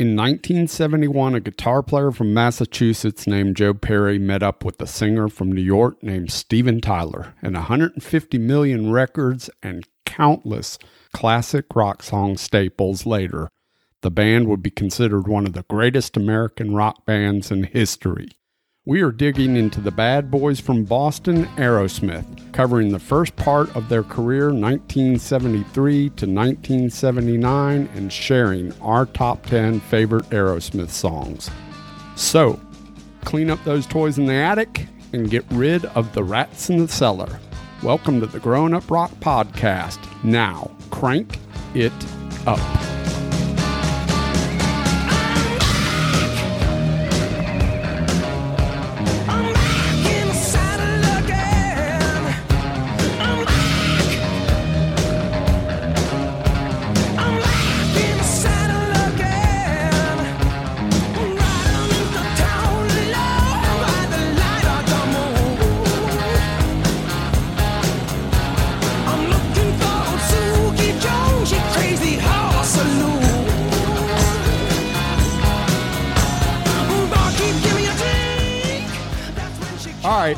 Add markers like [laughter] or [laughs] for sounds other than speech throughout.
In 1971, a guitar player from Massachusetts named Joe Perry met up with a singer from New York named Steven Tyler, and 150 million records and countless classic rock song staples later, the band would be considered one of the greatest American rock bands in history. We are digging into the bad boys from Boston, Aerosmith, covering the first part of their career, 1973 to 1979, and sharing our top 10 favorite Aerosmith songs. So, clean up those toys in the attic and get rid of the rats in the cellar. Welcome to the Growin' Up Rock Podcast. Now, crank it up.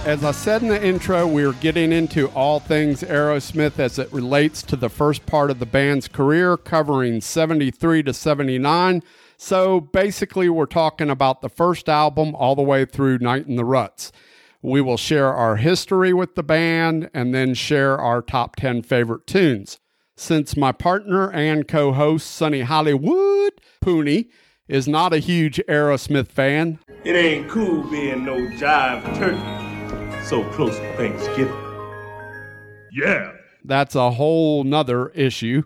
As I said in the intro, we're getting into all things Aerosmith as it relates to the first part of the band's career, covering 73 to 79. So basically, we're talking about the first album all the way through Night in the Ruts. We will share our history with the band and then share our top 10 favorite tunes. Since my partner and co host, Sonny Hollywood Pooney, is not a huge Aerosmith fan, It ain't cool being no jive turkey so close to Thanksgiving. Yeah. that's a whole nother issue.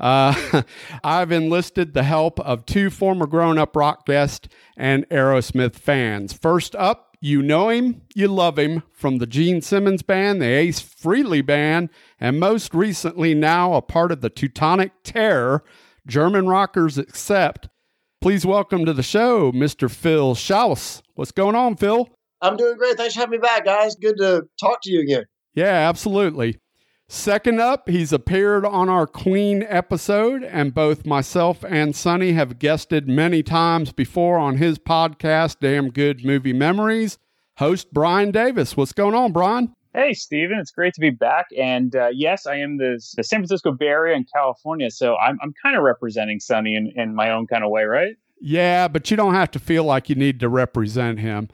Uh, [laughs] I've enlisted the help of two former Growin' Up Rock guests and Aerosmith fans. First up, you know him, you love him from the Gene Simmons Band, the Ace Frehley Band, and most recently now a part of the Teutonic Terror, German rockers Accept. Please welcome to the show, Mr. Phil Shouse. What's going on, Phil? I'm doing great. Thanks for having me back, guys. Good to talk to you again. Yeah, absolutely. Second up, he's appeared on our Queen episode, and both myself and Sonny have guested many times before on his podcast, Damn Good Movie Memories. Host Brian Davis. What's going on, Brian? Hey, Steven, it's great to be back. And uh, yes, I am the, the San Francisco Bay Area in California, so I'm, I'm kind of representing Sonny in, in my own kind of way, right? Yeah, but you don't have to feel like you need to represent him.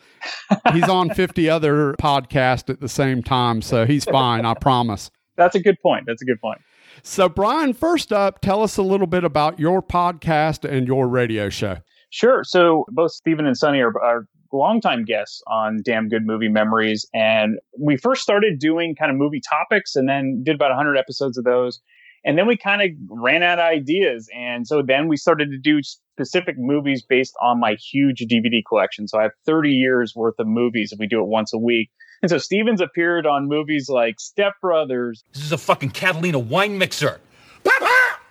He's on [laughs] 50 other podcasts at the same time, so he's fine, I promise. That's a good point. That's a good point. So, Brian, first up, tell us a little bit about your podcast and your radio show. Sure. So both Stephen and Sonny are, are longtime guests on Damn Good Movie Memories. And we first started doing kind of movie topics and then did about 100 episodes of those. And then we kind of ran out of ideas. And so then we started to do specific movies based on my huge DVD collection. So I have 30 years worth of movies if we do it once a week. And so Steven's appeared on movies like Step Brothers, This is a fucking Catalina wine mixer.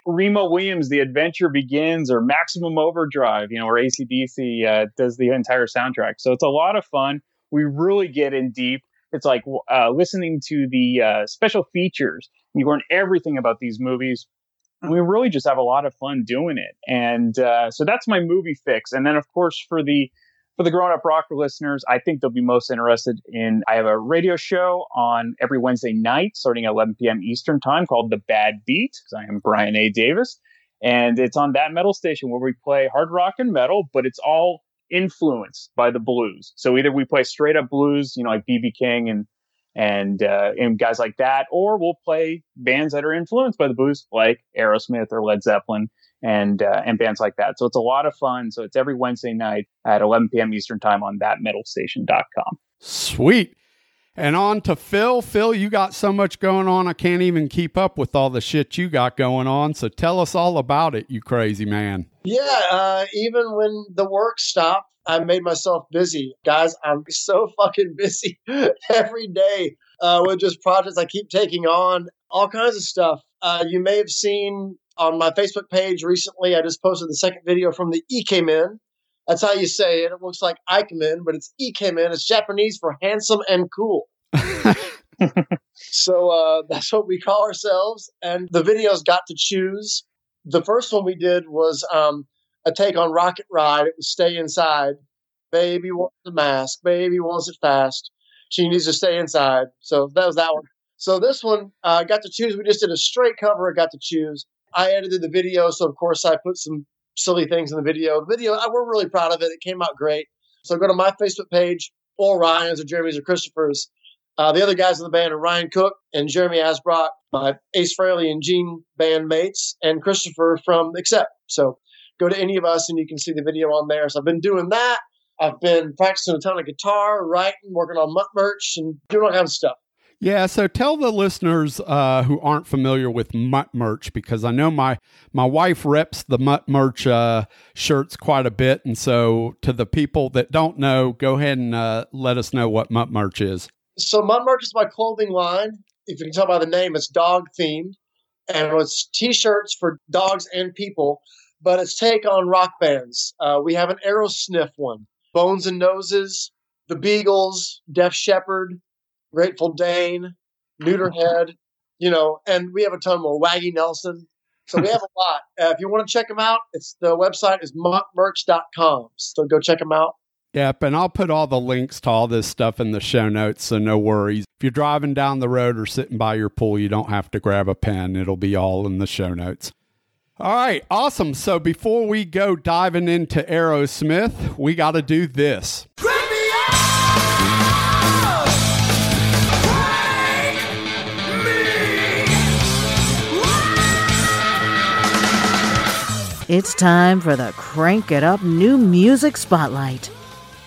Remo Williams, The Adventure Begins, or Maximum Overdrive, you know, where ACDC uh, does the entire soundtrack. So it's a lot of fun. We really get in deep. It's like uh, listening to the uh, special features. You learn everything about these movies. We really just have a lot of fun doing it. And uh, so that's my movie fix. And then, of course, for the for the grown up rocker listeners, I think they'll be most interested in. I have a radio show on every Wednesday night starting at 11 p.m. Eastern time called The Bad Beat. 'cause I am Brian A. Davis. And it's on that metal station where we play hard rock and metal, but it's all influenced by the blues. So either we play straight up blues, you know, like BB King and and uh, and guys like that, or we'll play bands that are influenced by the blues, like Aerosmith or Led Zeppelin and uh, and bands like that. So it's a lot of fun. So it's every Wednesday night at 11 p.m. Eastern time on thatmetalstation.com. Sweet. And on to Phil. Phil, you got so much going on, I can't even keep up with all the shit you got going on. So tell us all about it, you crazy man. Yeah, uh, even when the work stopped, I made myself busy. Guys, I'm [laughs] so fucking busy [laughs] every day uh, with just projects I keep taking on, all kinds of stuff. Uh, you may have seen on my Facebook page recently, I just posted the second video from the Ikemen. That's how you say it. It looks like Ikemen, but it's Ikemen. It's Japanese for handsome and cool. [laughs] so uh, that's what we call ourselves. And the videos got to choose. The first one we did was um, a take on Rocket Ride. It was Stay Inside. Baby wants the mask. Baby wants it fast. She needs to stay inside. So that was that one. So this one, I uh, got to choose. We just did a straight cover. I got to choose. I edited the video, so of course I put some silly things in the video. The video, I, we're really proud of it. It came out great. So go to my Facebook page, or Ryan's, or Jeremy's, or Christopher's. Uh, the other guys in the band are Ryan Cook and Jeremy Asbrock, my Ace Frehley and Gene bandmates, and Christopher from Accept. So go to any of us and you can see the video on there. So I've been doing that. I've been practicing a ton of guitar, writing, working on mutt merch, and doing all kinds of stuff. Yeah, so tell the listeners uh, who aren't familiar with mutt merch because I know my my wife reps the mutt merch uh, shirts quite a bit, and so to the people that don't know, go ahead and uh, let us know what mutt merch is. So mutt merch is my clothing line. If you can tell by the name, it's dog themed, and it's t-shirts for dogs and people. But it's take on rock bands. Uh, we have an Aerosmith one, Bones and Noses, the Beagles, Def Shepherd. Grateful Dane, Neuterhead, you know, and we have a ton more. Waggy Nelson. So we have a [laughs] lot. Uh, if you want to check them out, it's the website is merch.com. So go check them out. Yep, and I'll put all the links to all this stuff in the show notes, so no worries. If you're driving down the road or sitting by your pool, you don't have to grab a pen. It'll be all in the show notes. All right, awesome. So before we go diving into Aerosmith, we got to do this. It's time for the Crank It Up New Music Spotlight.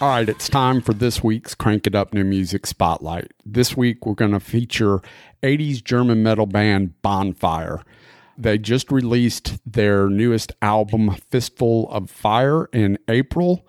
All right, it's time for this week's Crank It Up New Music Spotlight. This week we're going to feature 80s German metal band Bonfire. They just released their newest album, Fistful of Fire, in April.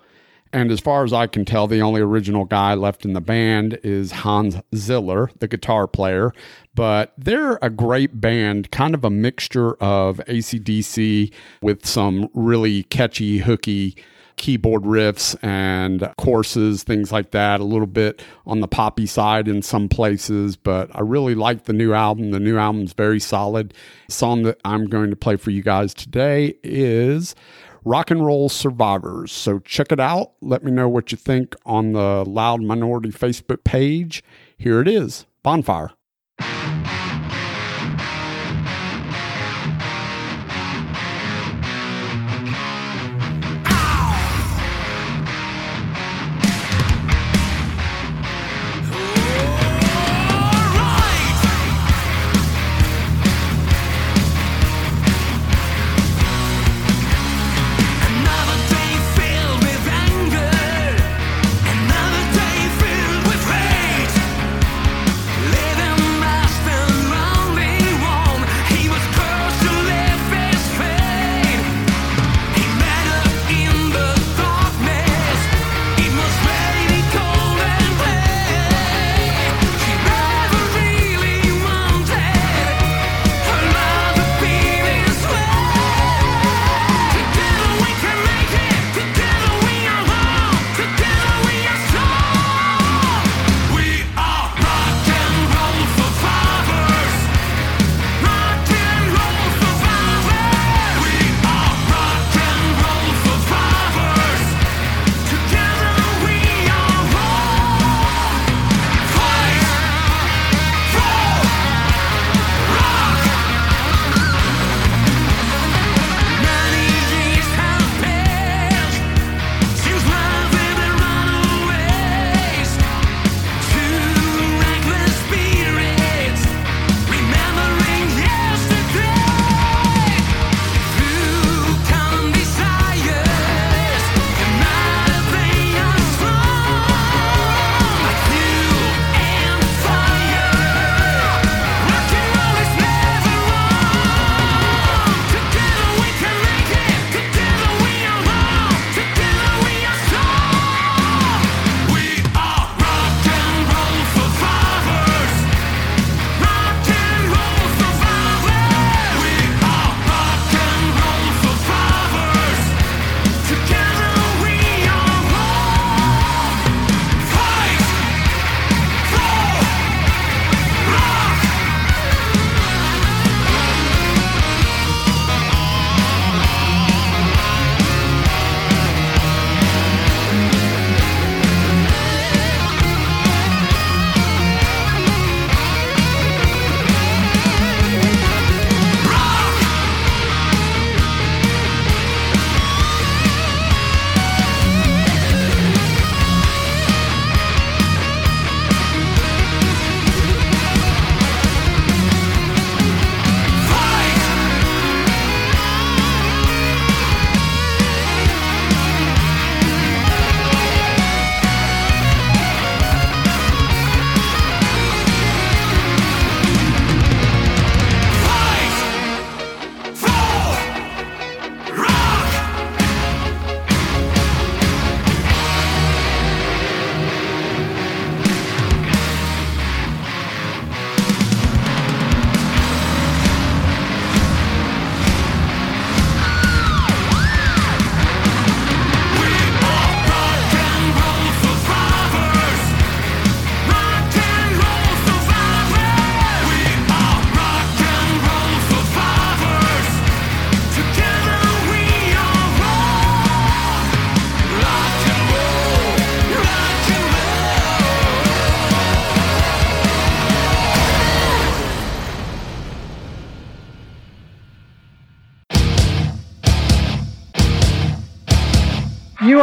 And as far as I can tell, the only original guy left in the band is Hans Ziller, the guitar player. But they're a great band, kind of a mixture of ACDC with some really catchy, hooky keyboard riffs and courses, things like that, a little bit on the poppy side in some places. But I really like the new album. The new album's very solid. The song that I'm going to play for you guys today is Rock and Roll Survivors. So check it out. Let me know what you think on the Loud Minority Facebook page. Here it is Bonfire.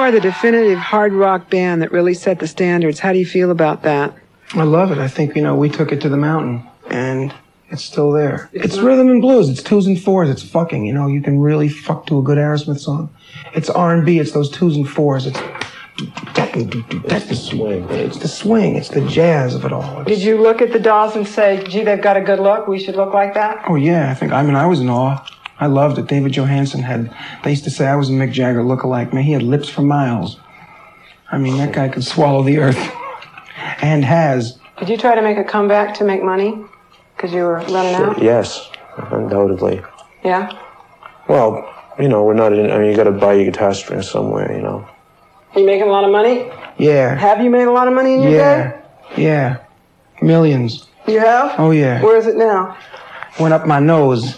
Are the definitive hard rock band that really set the standards. How do you feel about that? I love it. I think, you know, we took it to the mountain and it's still there. It's rhythm and blues. It's twos and fours. It's fucking, you know, you can really fuck to a good Aerosmith song. It's R&B. It's those twos and fours. It's that's the swing. It's the swing. It's the jazz of it all. It's, Did you look at the dolls and say, gee, they've got a good look. We should look like that? oh yeah, I think. I mean, I was in awe. I loved it. David Johansen had. They used to say I was a Mick Jagger lookalike. Man, he had lips for miles. I mean, that guy could swallow the earth, [laughs] and has. Did you try to make a comeback to make money? Because you were running out? Yes, undoubtedly. Yeah? Well, you know, we're not in. I mean, you got to buy your guitar strings somewhere. You know. Are you making a lot of money? Yeah. Have you made a lot of money in your Yeah. Yeah. Millions. You have? Oh yeah. Where is it now? Went up my nose.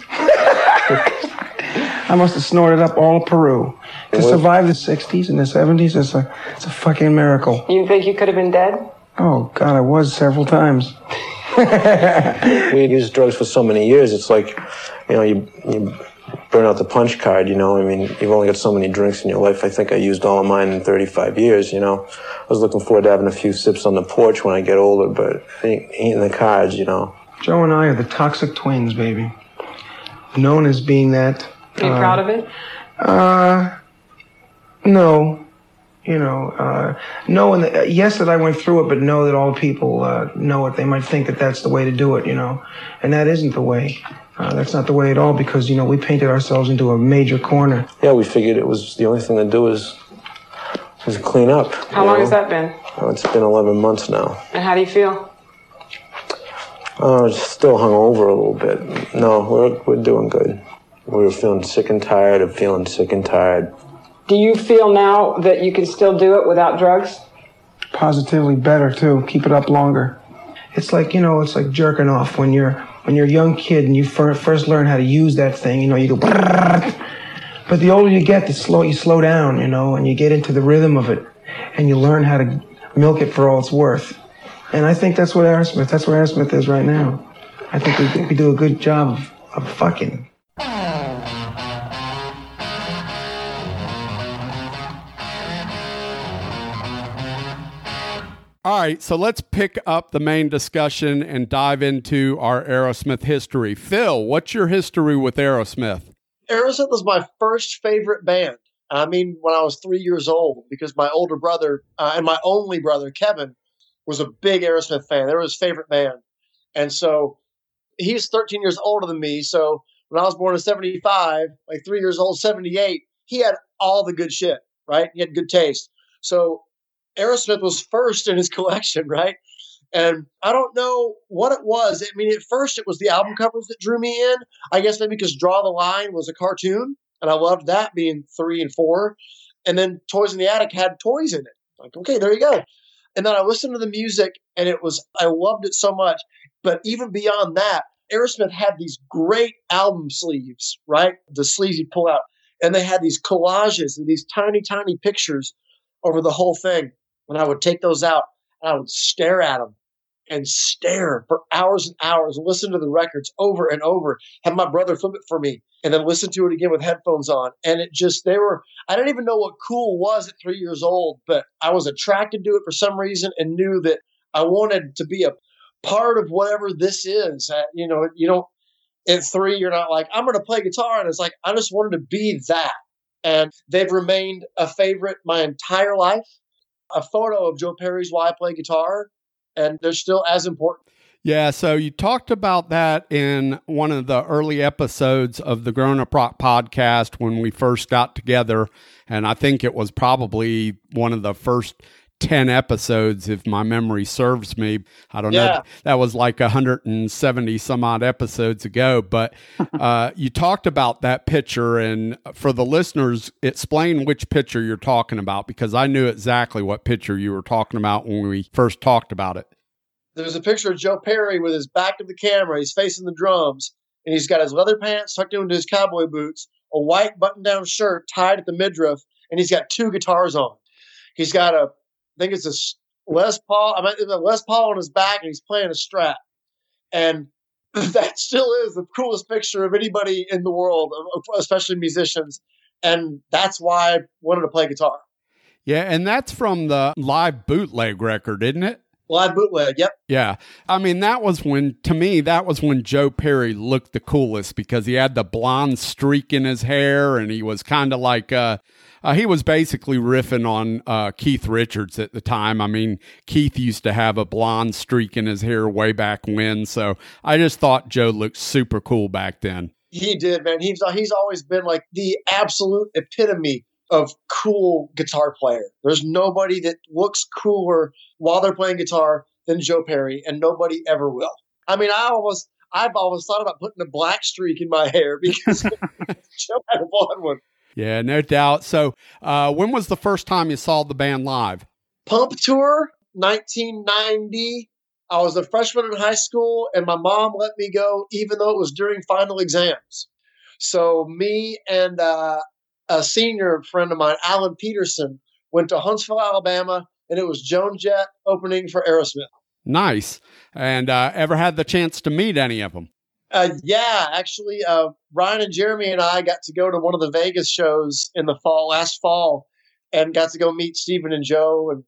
I must have snorted up all of Peru. To survive the 60s and the 70s, it's a, it's a fucking miracle. You think you could have been dead? Oh, God, I was several times. [laughs] We used drugs for so many years. It's like, you know, you you burn out the punch card. You know, I mean, you've only got so many drinks in your life. I think I used all of mine in 35 years. You know, I was looking forward to having a few sips on the porch when I get older, but ain't, ain't in the cards. You know. Joe and I are the toxic twins, baby. Known as being that. Are you uh, proud of it? Uh, no. You know, uh, knowing that, uh, yes, that I went through it, but know that all people uh, know it. They might think that that's the way to do it, you know, and that isn't the way. Uh, that's not the way at all because, you know, we painted ourselves into a major corner. Yeah, we figured it was the only thing to do is is clean up. How long know? has that been? Oh, it's been 11 months now. And how do you feel? Oh, just still hung over a little bit. No, we're we're doing good. We were feeling sick and tired of feeling sick and tired. Do you feel now that you can still do it without drugs? Positively better too. Keep it up longer. It's like you know, it's like jerking off when you're when you're a young kid and you fir- first learn how to use that thing. You know, you go. But the older you get, the slow you slow down. You know, and you get into the rhythm of it, and you learn how to milk it for all it's worth. And I think that's what Aerosmith. That's where Aerosmith is right now. I think we, we do a good job of, of fucking. Right, so let's pick up the main discussion and dive into our Aerosmith history. Phil, what's your history with Aerosmith? Aerosmith was my first favorite band. I mean, when I was three years old, because my older brother uh, and my only brother, Kevin, was a big Aerosmith fan. They were his favorite band. And so he's 13 years older than me. So when I was born in 75, like three years old, 78, he had all the good shit, right? He had good taste. So Aerosmith was first in his [laughs] collection, right? And I don't know what it was. I mean, at first it was the album covers that drew me in. I guess maybe because Draw the Line was a cartoon, and I loved that being three and four. And then Toys in the Attic had toys in it. Like, okay, there you go. And then I listened to the music, and it was I loved it so much. But even beyond that, Aerosmith had these great album sleeves, right? The sleeves you pull out, and they had these collages and these tiny, tiny pictures over the whole thing. And I would take those out and I would stare at them and stare for hours and hours listen to the records over and over. Have my brother flip it for me and then listen to it again with headphones on. And it just, they were, I didn't even know what cool was at three years old, but I was attracted to it for some reason and knew that I wanted to be a part of whatever this is. Uh, you know, you don't, at three, you're not like, I'm going to play guitar. And it's like, I just wanted to be that. And they've remained a favorite my entire life. A photo of Joe Perry's Why I Play Guitar, and they're still as important. Yeah, so you talked about that in one of the early episodes of the Growin' Up Rock podcast when we first got together. And I think it was probably one of the first 10 episodes, if my memory serves me. I don't know. That was like 170 some odd episodes ago. But [laughs] uh, you talked about that picture. And for the listeners, explain which picture you're talking about because I knew exactly what picture you were talking about when we first talked about it. There's a picture of Joe Perry with his back to the camera. He's facing the drums, and he's got his leather pants tucked into his cowboy boots, a white button down shirt tied at the midriff, and he's got two guitars on. He's got a, I think it's a Les Paul, I mean, Les Paul on his back, and he's playing a strat. And [laughs] that still is the coolest picture of anybody in the world, especially musicians. And that's why I wanted to play guitar. Yeah, and that's from the live bootleg record, isn't it? Live bootleg, yep. Yeah. I mean, that was when, to me, that was when Joe Perry looked the coolest because he had the blonde streak in his hair and he was kind of like, uh, uh, he was basically riffing on uh, Keith Richards at the time. I mean, Keith used to have a blonde streak in his hair way back when. So I just thought Joe looked super cool back then. He did, man. He's he's always been like the absolute epitome of cool guitar player. There's nobody that looks cooler while they're playing guitar than Joe Perry, and nobody ever will. I mean, I almost I've always thought about putting a black streak in my hair because [laughs] [laughs] Joe had a blonde one. Yeah, no doubt. So, uh, when was the first time you saw the band live? Pump Tour, 1990. I was a freshman in high school, and my mom let me go, even though it was during final exams. So, me and uh, a senior friend of mine, Alan Peterson, went to Huntsville, Alabama, and it was Joan Jett opening for Aerosmith. Nice. And uh, ever had the chance to meet any of them? Uh, yeah, actually, uh, Ryan and Jeremy and I got to go to one of the Vegas shows in the fall, last fall, and got to go meet Stephen and Joe, and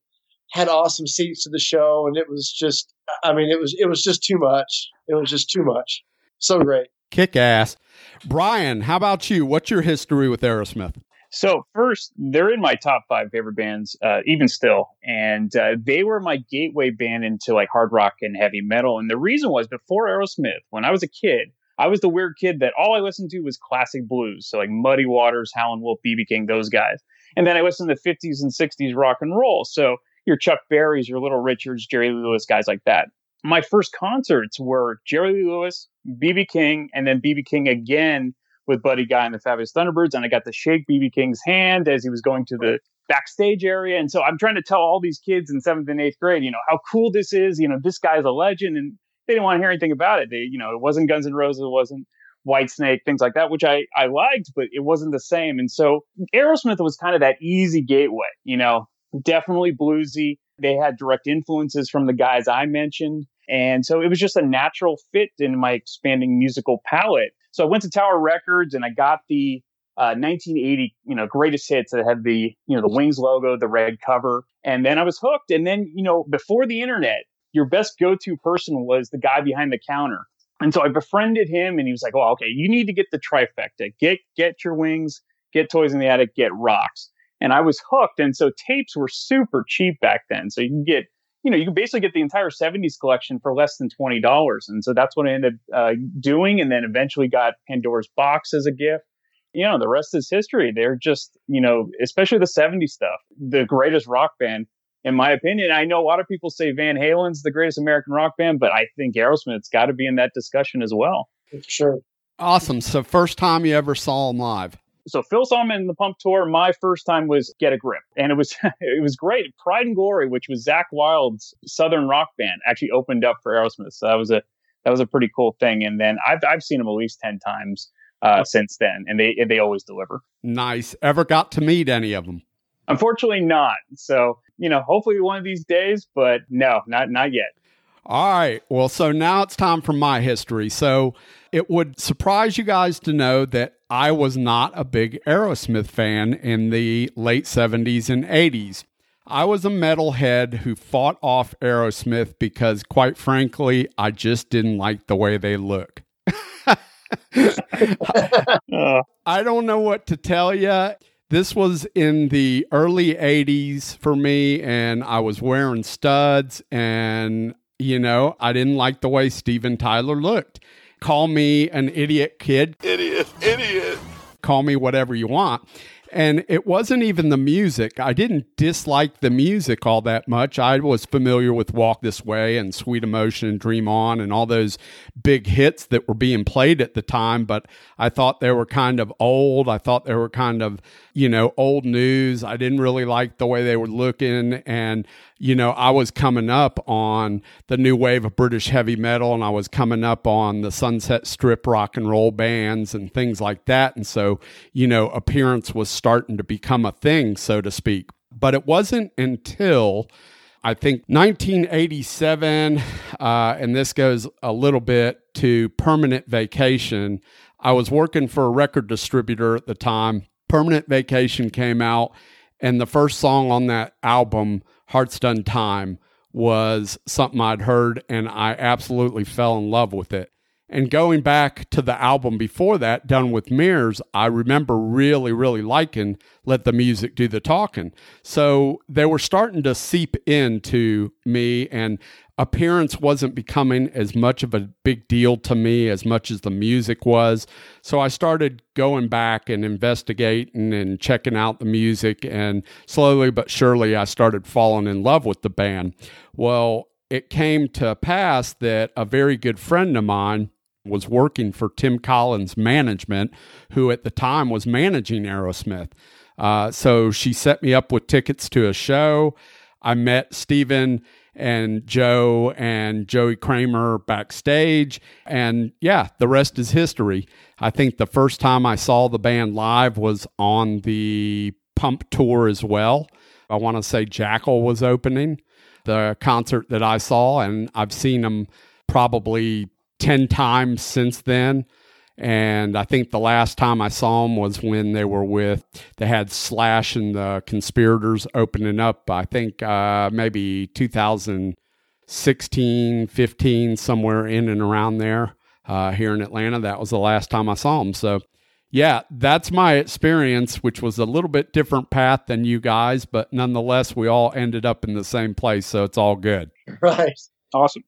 had awesome seats to the show. And it was just, I mean, it was it was just too much. It was just too much. So great. Kick ass. Brian, how about you? What's your history with Aerosmith? So first, they're in my top five favorite bands, uh, even still, and uh, they were my gateway band into like hard rock and heavy metal. And the reason was before Aerosmith, when I was a kid, I was the weird kid that all I listened to was classic blues, so like Muddy Waters, Howlin' Wolf, BB King, those guys. And then I listened to 50s and 60s rock and roll, so your Chuck Berrys, your Little Richards, Jerry Lee Lewis, guys like that. My first concerts were Jerry Lee Lewis, BB King, and then BB King again with Buddy Guy and the Fabulous Thunderbirds, and I got to shake BB King's hand as he was going to the backstage area. And so I'm trying to tell all these kids in seventh and eighth grade, you know, how cool this is. You know, this guy's a legend, and they didn't want to hear anything about it. They, you know, it wasn't Guns N' Roses, it wasn't Whitesnake, things like that, which I I liked, but it wasn't the same. And so Aerosmith was kind of that easy gateway, you know, definitely bluesy. They had direct influences from the guys I mentioned. And so it was just a natural fit in my expanding musical palette. So I went to Tower Records and I got the uh, 1980, you know, greatest hits that had the, you know, the Wings logo, the red cover. And then I was hooked. And then, you know, before the internet, your best go-to person was the guy behind the counter. And so I befriended him and he was like, oh, okay, you need to get the trifecta. Get, get your wings, get toys in the attic, get rocks. And I was hooked. And so tapes were super cheap back then. So you can get you know, you can basically get the entire 70s collection for less than $20. And so that's what I ended up uh, doing. And then eventually got Pandora's Box as a gift. You know, the rest is history. They're just, you know, especially the 70s stuff, the greatest rock band, in my opinion. I know a lot of people say Van Halen's the greatest American rock band, but I think Aerosmith's got to be in that discussion as well. For sure. Awesome. So, first time you ever saw them live? So Phil saw him in the Pump Tour. My first time was Get a Grip, and it was [laughs] it was great. Pride and Glory, which was Zakk Wylde's Southern rock band, actually opened up for Aerosmith. So that was a that was a pretty cool thing. And then I've I've seen them at least ten times uh, since then, and they they always deliver. Nice. Ever got to meet any of them? Unfortunately, not. So you know, hopefully one of these days, but no, not not yet. All right. Well, so now it's time for my history. So it would surprise you guys to know that I was not a big Aerosmith fan in the late 70s and 80s. I was a metalhead who fought off Aerosmith because, quite frankly, I just didn't like the way they look. [laughs] I don't know what to tell you. This was in the early 80s for me, and I was wearing studs, and you know, I didn't like the way Steven Tyler looked. Call me an idiot kid. Idiot, idiot. Call me whatever you want. And it wasn't even the music. I didn't dislike the music all that much. I was familiar with Walk This Way and Sweet Emotion and Dream On and all those big hits that were being played at the time, but I thought they were kind of old. I thought they were kind of, you know, old news. I didn't really like the way they were looking. And, you know, I was coming up on the new wave of British heavy metal and I was coming up on the Sunset Strip rock and roll bands and things like that. And so, you know, appearance was starting to become a thing, so to speak. But it wasn't until I think 1987, uh, and this goes a little bit to permanent vacation. I was working for a record distributor at the time. Permanent vacation came out And the first song on that album, Hearts Done Time, was something I'd heard and I absolutely fell in love with it. And going back to the album before that, done with Mirrors, I remember really, really liking Let the Music Do the Talking. So they were starting to seep into me, and appearance wasn't becoming as much of a big deal to me as much as the music was. So I started going back and investigating and checking out the music, and slowly but surely I started falling in love with the band. Well, it came to pass that a very good friend of mine was working for Tim Collins Management, who at the time was managing Aerosmith. Uh, so she set me up with tickets to a show. I met Steven and Joe and Joey Kramer backstage. And yeah, the rest is history. I think the first time I saw the band live was on the Pump Tour as well. I want to say Jackyl was opening the concert that I saw, and I've seen them probably 10 times since then. And I think the last time I saw them was when they were with, they had Slash and the Conspirators opening up, I think uh, maybe 2016, 15, somewhere in and around there uh, here in Atlanta. That was the last time I saw them. So, yeah, that's my experience, which was a little bit different path than you guys, but nonetheless, we all ended up in the same place. So it's all good. [laughs] Right. Awesome.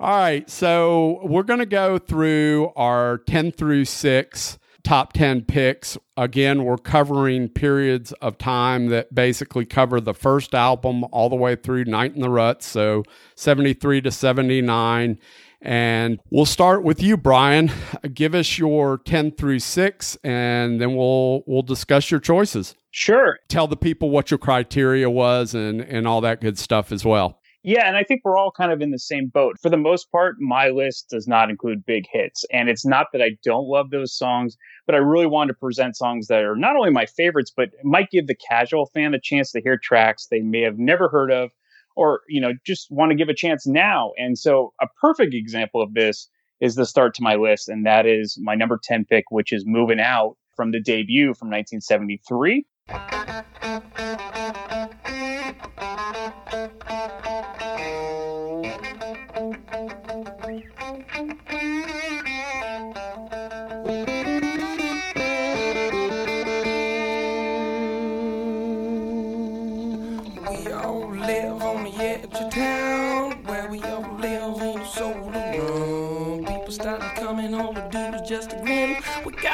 All right. So we're going to go through our 10 through 6 top 10 picks. Again, we're covering periods of time that basically cover the first album all the way through Night in the Rut. So 73 to 79. And we'll start with you, Brian. Give us your 10 through 6 and then we'll we'll discuss your choices. Sure. Tell the people what your criteria was and and all that good stuff as well. Yeah, and I think we're all kind of in the same boat. For the most part, my list does not include big hits. And it's not that I don't love those songs, but I really wanted to present songs that are not only my favorites, but might give the casual fan a chance to hear tracks they may have never heard of or, you know, just want to give a chance now. And so a perfect example of this is the start to my list, and that is my number 10 pick, which is Moving Out from the debut from 1973.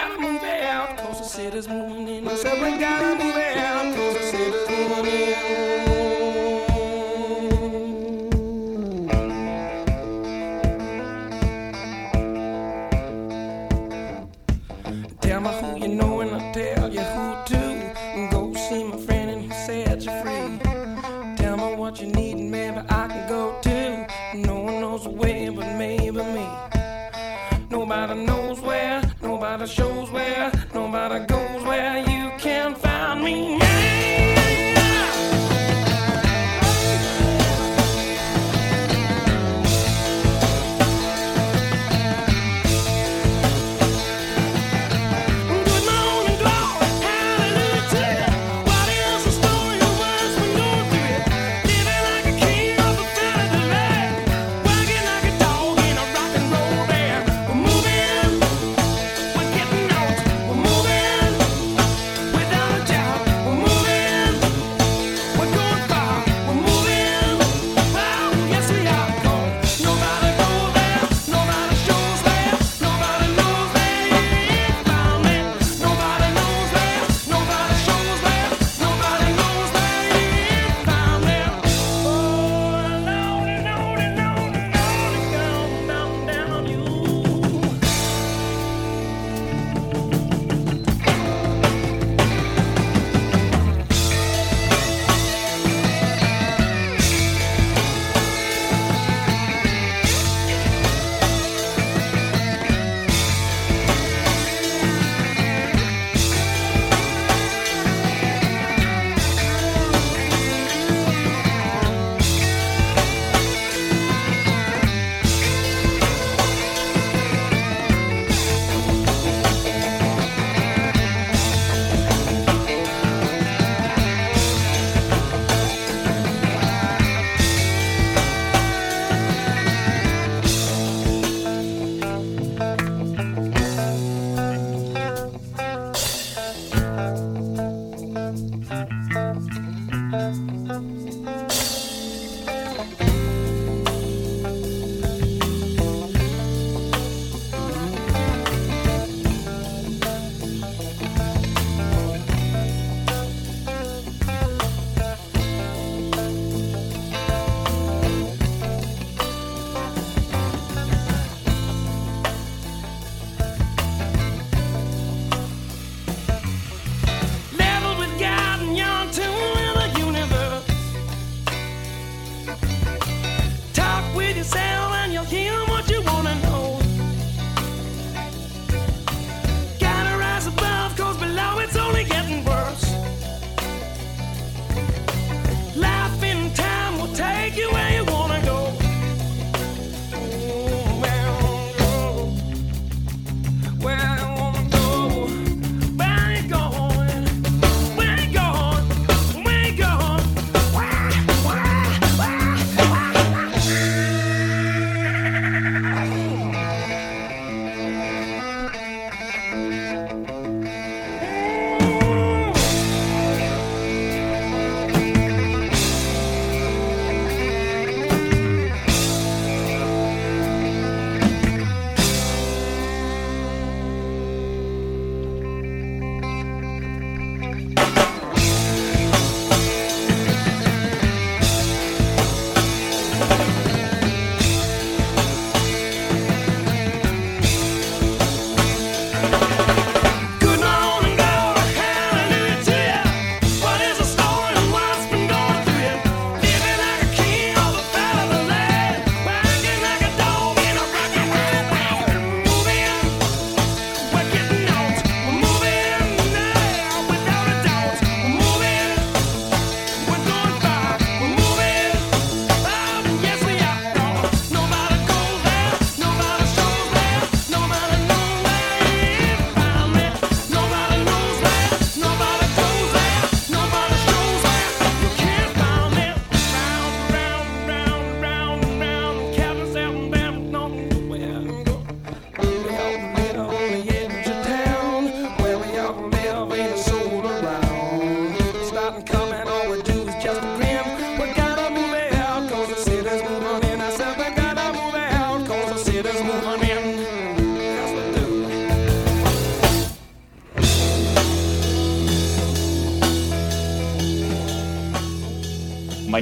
Gotta move out, cause the city's moving in. I said we gotta move out,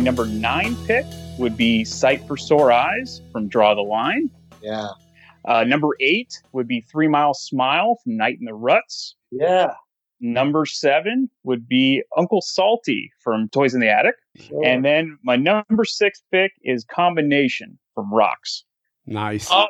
number nine pick would be Sight for Sore Eyes from Draw the Line. Yeah. Uh, number eight would be Three Mile Smile from Night in the Ruts. Yeah. Number seven would be Uncle Salty from Toys in the Attic. Sure. And then my number six pick is Combination from Rocks. Nice. Oh,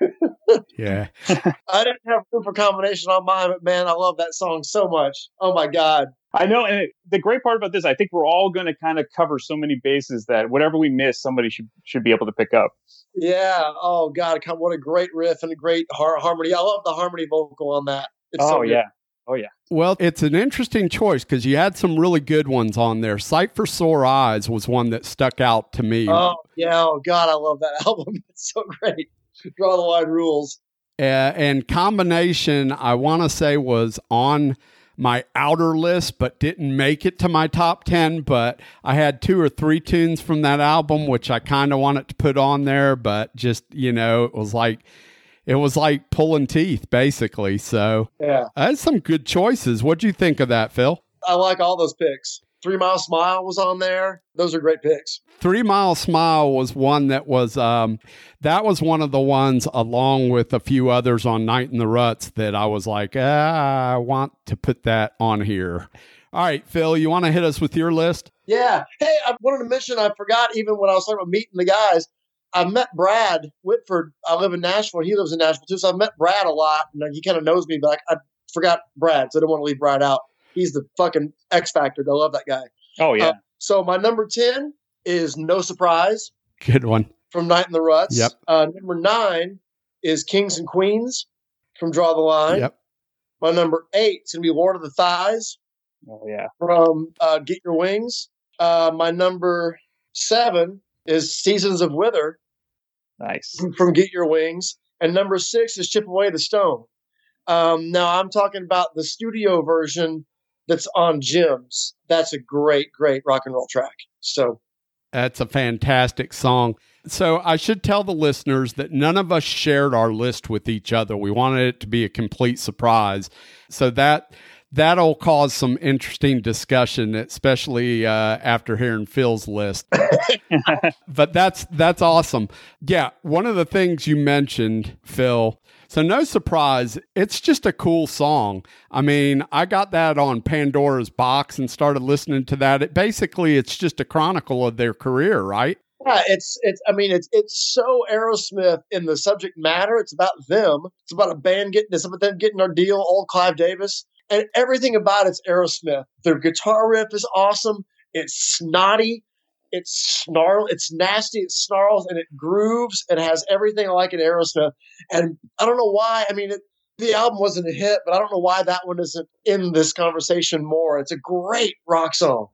[laughs] Yeah. I didn't have room for combination on mine, but man, I love that song so much. Oh my god. I know, and it, the great part about this, I think we're all going to kind of cover so many bases that whatever we miss, somebody should should be able to pick up. Yeah. Oh god, what a great riff and a great har- harmony. I love the harmony vocal on that. It's oh so yeah, oh yeah. Well, it's an interesting choice because you had some really good ones on there. Sight for Sore Eyes was one that stuck out to me. Oh yeah. Oh god, I love that [laughs] album. It's so great. Draw the line rules. Uh, and combination, I want to say was on my outer list, but didn't make it to my top 10. But I had two or three tunes from that album, which I kind of wanted to put on there, but just, you know, it was like, it was like pulling teeth, basically. So Yeah. that's some good choices. What'd you think of that, Phil? I like all those picks. Three Mile Smile was on there. Those are great picks. Three Mile Smile was one that was um that was one of the ones along with a few others on Night in the Ruts that I was like, ah, I want to put that on here. All right, Phil, you want to hit us with your list? Yeah. Hey, I wanted to mention, I forgot even when I was talking about meeting the guys, I met Brad Whitford. I live in Nashville. He lives in Nashville too. So I've met Brad a lot. And he kind of knows me, but I, I forgot Brad. So I didn't want to leave Brad out. He's the fucking X Factor. I love that guy. Oh yeah. Uh, so my number 10 is No Surprise Good one. from Night in the Ruts. Yep. Uh, number nine is Kings and Queens from Draw the Line. Yep. My number eight is going to be Lord of the Thighs Oh yeah. from uh, Get Your Wings. Uh, my number seven is Seasons of Wither Nice. from Get Your Wings. And number six is Chip Away the Stone. Um, now I'm talking about the studio version that's on Gems, that's a great, great rock and roll track. So That's a fantastic song. So I should tell the listeners that none of us shared our list with each other. We wanted it to be a complete surprise. So that that'll cause some interesting discussion, especially uh, after hearing Phil's list. [laughs] but that's that's awesome. Yeah, one of the things you mentioned, Phil. So no surprise, it's just a cool song. I mean, I got that on Pandora's box and started listening to that. It basically it's just a chronicle of their career, right? Yeah, it's it's. I mean, it's it's so Aerosmith in the subject matter. It's about them. It's about a band getting. It's about them getting their deal. Old Clive Davis and everything about it's Aerosmith. Their guitar riff is awesome. It's snotty. It's snarl. It's nasty. It snarls and it grooves. It has everything like in Aerosmith. And I don't know why. I mean, it, the album wasn't a hit, but I don't know why that one isn't in this conversation more. It's a great rock song.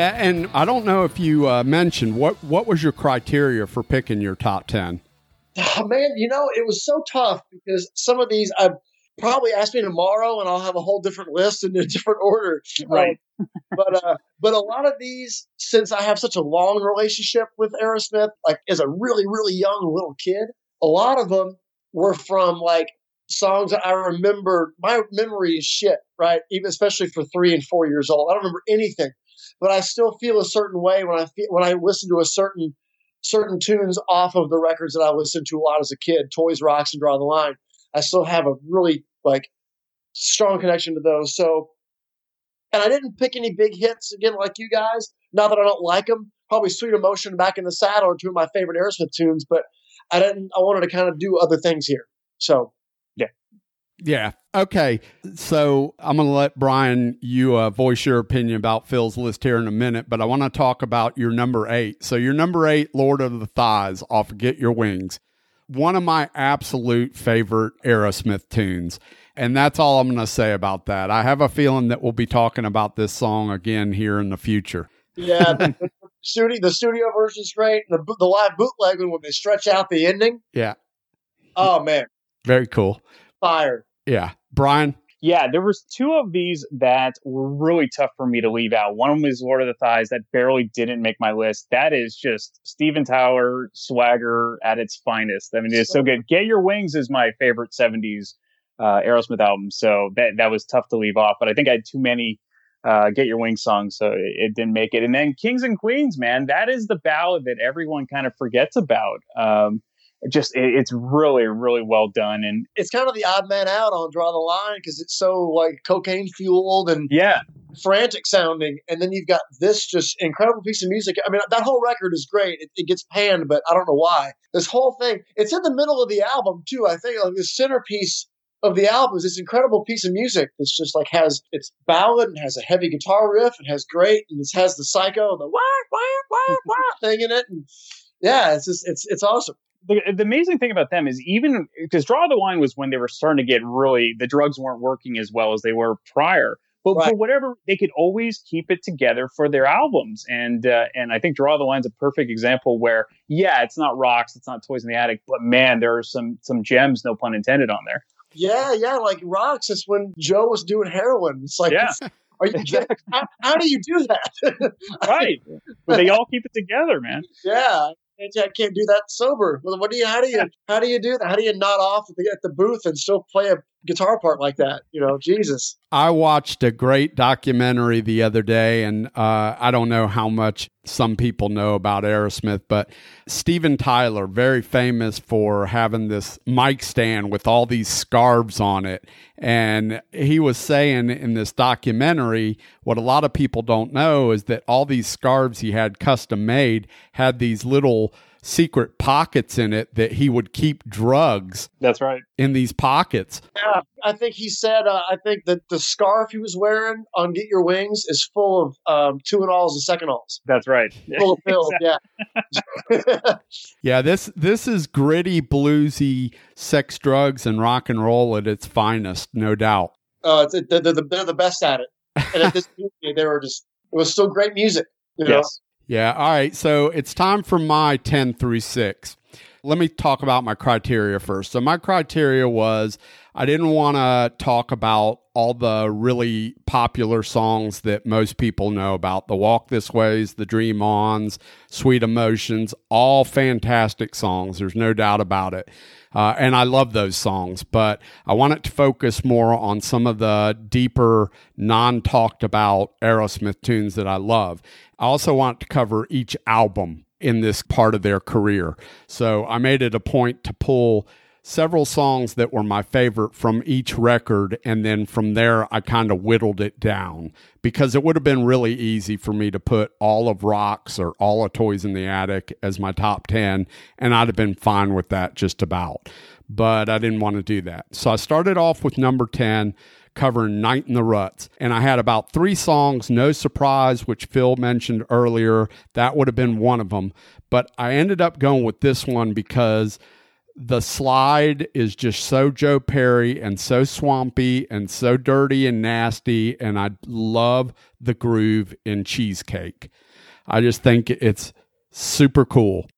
Yeah, and I don't know if you uh, mentioned what what was your criteria for picking your top ten. Oh, man, you know, it was so tough because some of these I probably ask me tomorrow and I'll have a whole different list in a [laughs] different order. Right. Um, [laughs] but uh, but a lot of these, since I have such a long relationship with Aerosmith, like as a really really young little kid, a lot of them were from like songs that I remember. My memory is shit, right? Even especially for three and four years old, I don't remember anything, but I still feel a certain way when I feel, when I listen to a certain certain tunes off of the records that I listened to a lot as a kid, Toys, Rocks, and Draw the Line. I still have a really like strong connection to those. So, and I didn't pick any big hits again like you guys. Not that I don't like them. Probably Sweet Emotion, Back in the Saddle are two of my favorite Aerosmith tunes, but I didn't. I wanted to kind of do other things here. So, Yeah. Okay. So I'm going to let Brian you uh, voice your opinion about Phil's list here in a minute, but I want to talk about your number eight. So your number eight, Lord of the Thighs, off of Get Your Wings, one of my absolute favorite Aerosmith tunes. And that's all I'm going to say about that. I have a feeling that we'll be talking about this song again here in the future. yeah, the, [laughs] the studio the studio version's great. The the live bootleg when they stretch out the ending. Yeah. Oh man, Very cool. fire. Yeah. Brian? Yeah, there was two of these that were really tough for me to leave out. One was Lord of the Thighs that barely didn't make my list. That is just Steven Tyler swagger at its finest. I mean, it's so good. Get Your Wings is my favorite 70s uh, Aerosmith album, so that that was tough to leave off. But I think I had too many uh, Get Your Wings songs, so it, it didn't make it. And then Kings and Queens, man, that is the ballad that everyone kind of forgets about. Um, it just it, it's really really well done and It's kind of the odd man out on Draw the Line because it's so like cocaine fueled and yeah frantic sounding, and then you've got this just incredible piece of music. I mean, that whole record is great. It, it gets panned, but I don't know why. This whole thing, it's in the middle of the album too. I think like the centerpiece of the album is this incredible piece of music that's just like has it's ballad and has a heavy guitar riff and has great and it has the psycho the wah wah wah wah thing in it and yeah it's just it's it's awesome the, the amazing thing about them is even because Draw the Line was when they were starting to get really the drugs weren't working as well as they were prior. But Right. for whatever, they could always keep it together for their albums, and uh, and I think Draw the Line's a perfect example where yeah, it's not rocks, it's not Toys in the Attic, but man, there are some some gems, no pun intended, on there. yeah yeah like rocks is when Joe was doing heroin it's like Yeah. [laughs] are you how, how do you do that [laughs] Right, but they all keep it together, man. Yeah, I can't do that sober. Well, what do you? How do you? How do you do that? How do you not off at the, at the booth and still play a guitar part like that? You know, Jesus. I watched a great documentary the other day, and uh, I don't know how much some people know about Aerosmith, but Steven Tyler, very famous for having this mic stand with all these scarves on it. And he was saying in this documentary, what a lot of people don't know is that all these scarves he had custom made had these little secret pockets in it that he would keep drugs That's right. in these pockets. Yeah, I think he said. Uh, I think that the scarf he was wearing on "Get Your Wings" is full of um, Tuinals and Seconals, That's right. [laughs] full of pills. Yeah. [laughs] Yeah, this this is gritty, bluesy, sex, drugs, and rock and roll at its finest, no doubt. uh, they're, they're, the, they're the best at it, and at this [laughs] period, they were just. It was still great music. You know? Yes. Yeah, all right. So it's time for my ten through six. Let me talk about my criteria first. So my criteria was I didn't want to talk about all the really popular songs that most people know about. The Walk This Ways, The Dream Ons, Sweet Emotions, all fantastic songs. There's no doubt about it. Uh, and I love those songs, but I wanted to focus more on some of the deeper, non talked about Aerosmith tunes that I love. I also want to cover each album in this part of their career. So I made it a point to pull several songs that were my favorite from each record. And then from there, I kind of whittled it down because it would have been really easy for me to put all of Rocks or all of Toys in the Attic as my top 10. And I'd have been fine with that just about. But I didn't want to do that. So I started off with number 10 covering Night in the Ruts. And I had about three songs, No Surprise, which Phil mentioned earlier. That would have been one of them. But I ended up going with this one because The slide is just so Joe Perry and so swampy and so dirty and nasty. And I love the groove in Cheesecake. I just think it's super cool.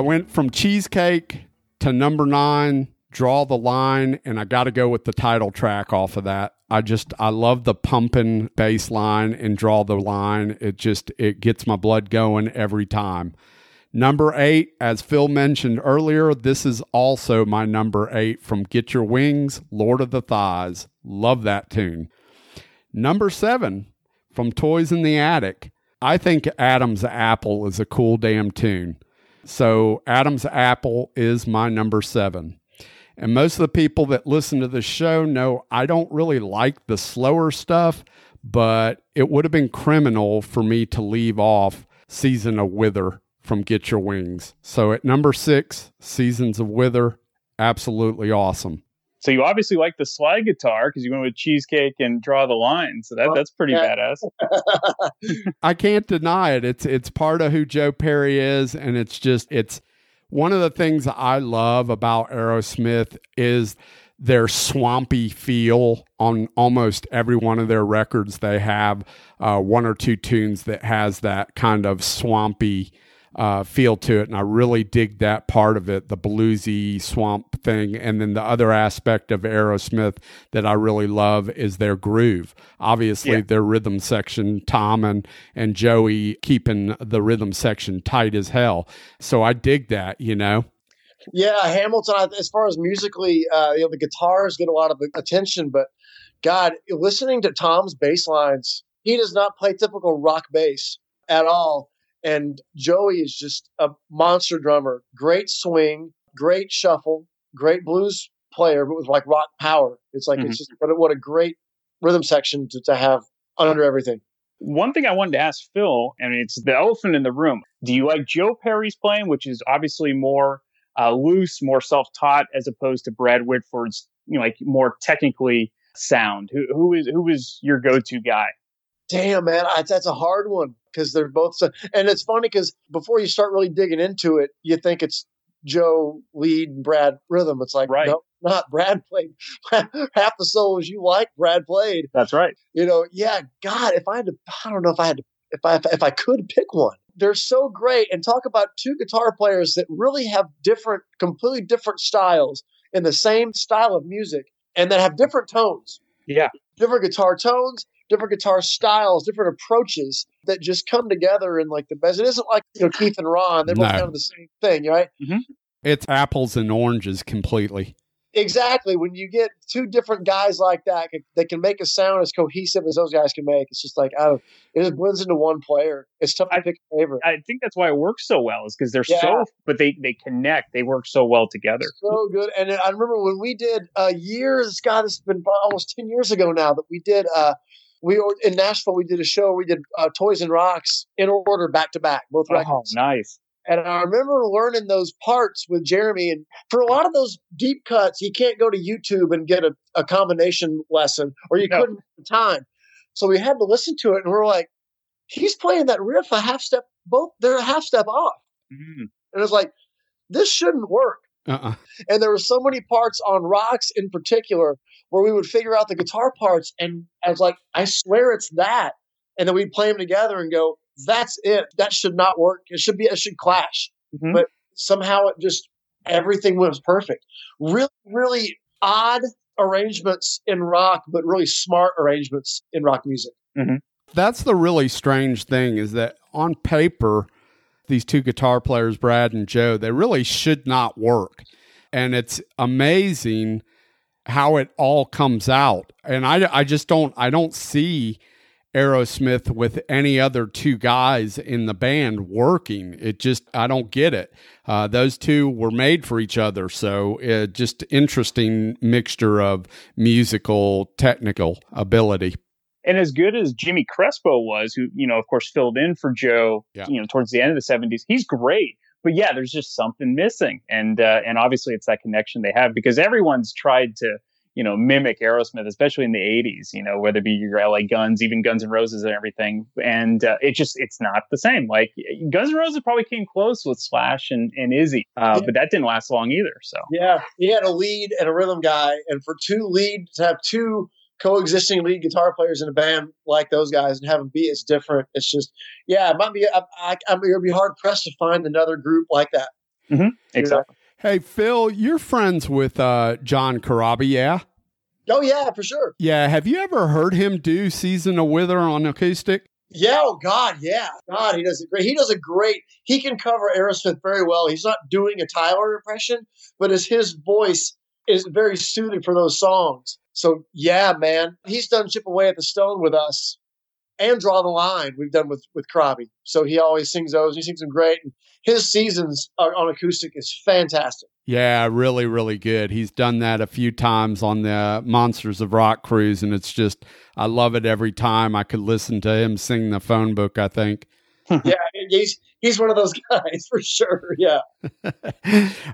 I went from cheesecake to number nine, draw the line, and I got to go with the title track off of that. I just I love the pumping bass line and draw the line. It just it gets my blood going every time. Number eight, as Phil mentioned earlier, this is also my number eight from Get Your Wings, Lord of the Thighs. Love that tune. Number seven, from Toys in the Attic. I think Adam's Apple is a cool damn tune. So Adam's Apple is my number seven. And most of the people that listen to the show know I don't really like the slower stuff, but it would have been criminal for me to leave off Season of Wither from Get Your Wings. So at number six, Seasons of Wither, absolutely awesome. So you obviously like the slide guitar because you went with cheesecake and draw the line. So that, Oh, that's pretty yeah. badass. [laughs] I can't deny it. It's it's part of who Joe Perry is, and it's just it's one of the things I love about Aerosmith is their swampy feel on almost every one of their records. They have uh, one or two tunes that has that kind of swampy uh, feel to it, and I really dig that part of it, the bluesy swamp thing. And then the other aspect of Aerosmith that I really love is their groove. Obviously, Yeah. their rhythm section, Tom and and Joey keeping the rhythm section tight as hell. So I dig that, you know. Yeah, Hamilton. As far as musically, uh, you know, the guitars get a lot of attention, but God, listening to Tom's bass lines, he does not play typical rock bass at all. And Joey is just a monster drummer. Great swing, great shuffle, great blues player, but with like rock power. It's like Mhm. it's just what a, what a great rhythm section to, to have under everything. One thing I wanted to ask Phil, and it's the elephant in the room. Do you like Joe Perry's playing, which is obviously more uh, loose, more self-taught, as opposed to Brad Whitford's, you know, like more technically sound? Who who is who is your go-to guy? Damn, man, I, that's a hard one because they're both so. And it's funny because before you start really digging into it, you think it's Joe lead and Brad rhythm. It's like, Right. no, not Brad played [laughs] half the solos you like. Brad played. That's right. You know, yeah. God, if I had to, I don't know if I had to, if I if I could pick one. They're so great, and talk about two guitar players that really have different, completely different styles in the same style of music, and that have different tones Yeah. different guitar tones, different guitar styles, different approaches that just come together in like the best. It isn't like you know Keith and Ron; they're both No. kind of the same thing, right? It's apples and oranges completely. Exactly. When you get two different guys like that, they can make a sound as cohesive as those guys can make. It's just like I don't. It just blends into one player. It's tough to pick a favorite. I think that's why it works so well, is because they're Yeah. so, but they they connect. They work so well together. So good. And I remember when we did uh, years. God, it's been almost ten years ago now that we did. Uh, we were in Nashville. We did a show. We did uh, Toys and Rocks in order, back to back, both Oh, records. nice. And I remember learning those parts with Jeremy. And for a lot of those deep cuts, you can't go to YouTube and get a, a combination lesson, or you No. couldn't at the time. So we had to listen to it, and we're like, he's playing that riff a half step, both they're a half step off. Mm. And it's like, this shouldn't work. Uh-uh. And there were so many parts on rocks in particular where we would figure out the guitar parts, and I was like, I swear it's that. And then we'd play them together and go, that's it. That should not work. It should be, it should clash. Mhm. But somehow it just, everything was perfect. Really, really odd arrangements in rock, but really smart arrangements in rock music. That's the really strange thing is that on paper, these two guitar players, Brad and Joe, they really should not work. And it's amazing how it all comes out. And I, I just don't, I don't see Aerosmith with any other two guys in the band working. It just, I don't get it. Uh, those two were made for each other. So uh, just interesting mixture of musical, technical ability. And as good as Jimmy Crespo was, who you know, of course, filled in for Joe, Yeah. you know, towards the end of the '70s, he's great. But yeah, there's just something missing, and uh, and obviously it's that connection they have because everyone's tried to you know mimic Aerosmith, especially in the '80s. You know, whether it be your LA Guns, even Guns N' Roses, and everything, and uh, it just it's not the same. Like Guns N' Roses probably came close with Slash and and Izzy, uh, Yeah. but that didn't last long either. So Yeah, he had a lead and a rhythm guy, and for two lead to have two coexisting lead guitar players in a band like those guys and have them be as different, it's just yeah, it might be. I, I, I'm gonna be hard pressed to find another group like that. exactly. Hey, Phil, you're friends with uh, John Corabi, yeah? Oh yeah, for sure. Yeah. Have you ever heard him do Season of Wither on acoustic? Yeah, oh God, yeah, God, he does it great. He does a great. He can cover Aerosmith very well. He's not doing a Tyler impression, but as his voice is very suited for those songs. So yeah, man, he's done "Chip Away at the Stone" with us, and Draw the Line we've done with with Corabi. So he always sings those. He sings them great. And his seasons are, on acoustic is fantastic. Yeah, really, really good. He's done that a few times on the Monsters of Rock cruise, and it's just, I love it every time. I could listen to him sing the phone book, I think. [laughs] yeah, he's he's one of those [laughs] guys for sure. Yeah. [laughs]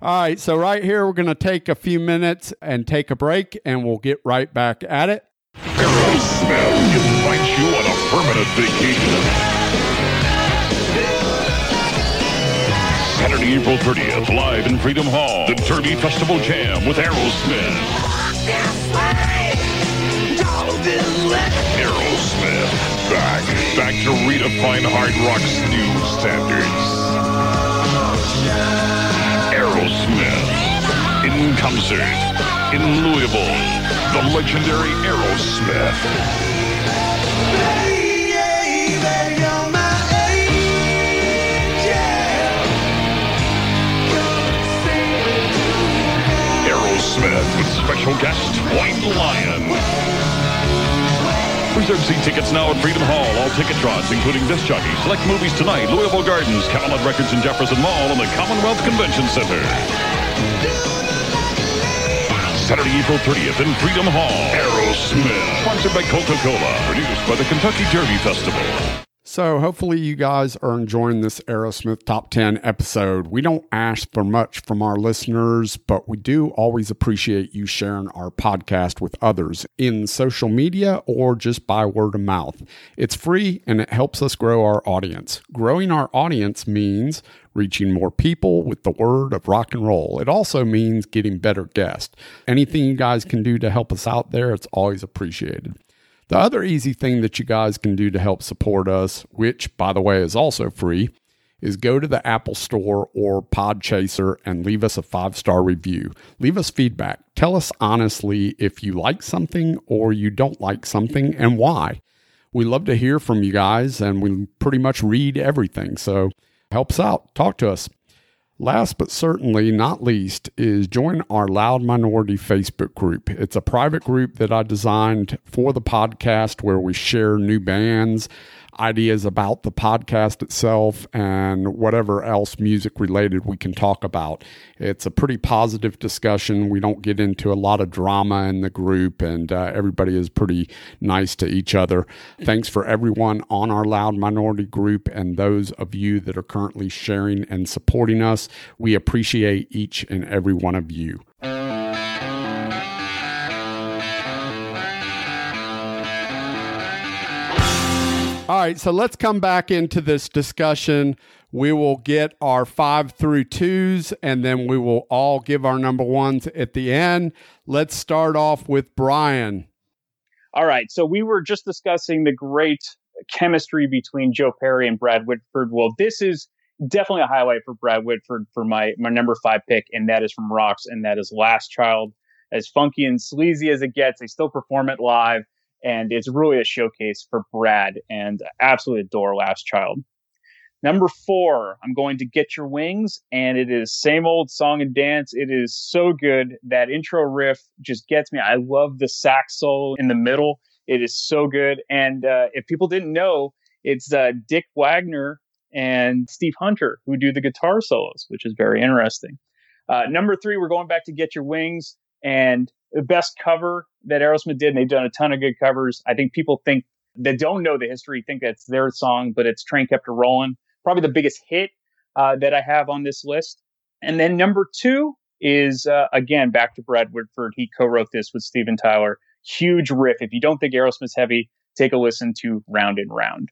All right, so right here we're going to take a few minutes and take a break, and we'll get right back at it. Aerosmith invites you on a permanent vacation. Saturday, April 30th, live in Freedom Hall, the Derby Festival Jam with Aerosmith. Aerosmith, back, back to redefine hard rock's new standards. Aerosmith, in concert, in Louisville, the legendary Aerosmith. Aerosmith with special guest White Lion. Reserve seat tickets now at Freedom Hall. All ticket draws, including disc jockey, select movies tonight, Louisville Gardens, Camelot Records in Jefferson Mall, and the Commonwealth Convention Center. Saturday, April 30th in Freedom Hall. Aerosmith. Sponsored by Coca-Cola. Produced by the Kentucky Derby Festival. So, hopefully, you guys are enjoying this Aerosmith Top 10 episode. We don't ask for much from our listeners, but we do always appreciate you sharing our podcast with others in social media or just by word of mouth. It's free and it helps us grow our audience. Growing our audience means reaching more people with the word of rock and roll. It also means getting better guests. Anything you guys can do to help us out there, it's always appreciated. The other easy thing that you guys can do to help support us, which by the way is also free, is go to the Apple Store or Podchaser and leave us a five star review. Leave us feedback. Tell us honestly if you like something or you don't like something and why. We love to hear from you guys and we pretty much read everything. So helps out. Talk to us. Last but certainly not least is join our Loud Minority Facebook group. It's a private group that I designed for the podcast where we share new bands, ideas about the podcast itself, and whatever else music related we can talk about. It's a pretty positive discussion. We don't get into a lot of drama in the group, and uh, everybody is pretty nice to each other. Thanks for everyone on our Loud Minority group and those of you that are currently sharing and supporting us. We appreciate each and every one of you. All right, so let's come back into this discussion. We will get our five through twos, and then we will all give our number ones at the end. Let's start off with Brian. All right. So we were just discussing the great chemistry between Joe Perry and Brad Whitford. Well, this is definitely a highlight for Brad Whitford for my, my number five pick, and that is from Rocks, and that is Last Child. As funky and sleazy as it gets, they still perform it live, and it's really a showcase for Brad, and absolutely adore Last Child. Number four, I'm going to Get Your Wings, and it is same old song and dance. It is so good. That intro riff just gets me. I love the sax solo in the middle. It is so good. And uh, if people didn't know, it's uh, Dick Wagner and Steve Hunter who do the guitar solos, which is very interesting. Uh, number three, we're going back to Get Your Wings, and the best cover that Aerosmith did, and they've done a ton of good covers. I think people think that don't know the history think that's their song, but it's Train Kept a Rolling probably the biggest hit uh, that I have on this list. And then number two is uh, again back to Brad Whitford. He co-wrote this with Steven Tyler. Huge riff. If you don't think Aerosmith's heavy, take a listen to Round and Round.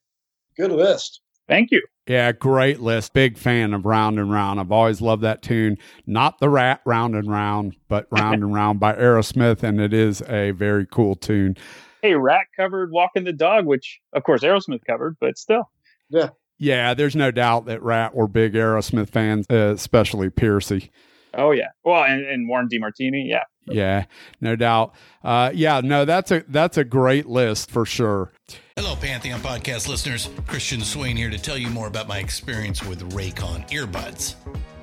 Good list. Thank you. Yeah, great list. Big fan of Round and Round. I've always loved that tune. Not the Ratt Round and Round, but [laughs] Round and Round by Aerosmith, and it is a very cool tune. Hey, Ratt covered Walking the Dog, which of course Aerosmith covered, but still. Yeah. Yeah, there's no doubt that Ratt were big Aerosmith fans, uh, especially Pearcy. Oh yeah, well, and, and Warren DeMartini, yeah, yeah, no doubt. Uh, yeah, no, that's a that's a great list for sure. Hello, Pantheon podcast listeners. Christian Swain here to tell you more about my experience with Raycon earbuds.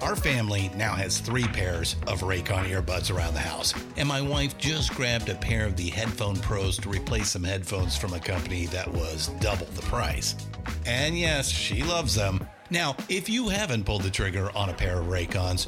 Our family now has three pairs of Raycon earbuds around the house, and my wife just grabbed a pair of the Headphone Pros to replace some headphones from a company that was double the price. And yes, she loves them. Now, if you haven't pulled the trigger on a pair of Raycons,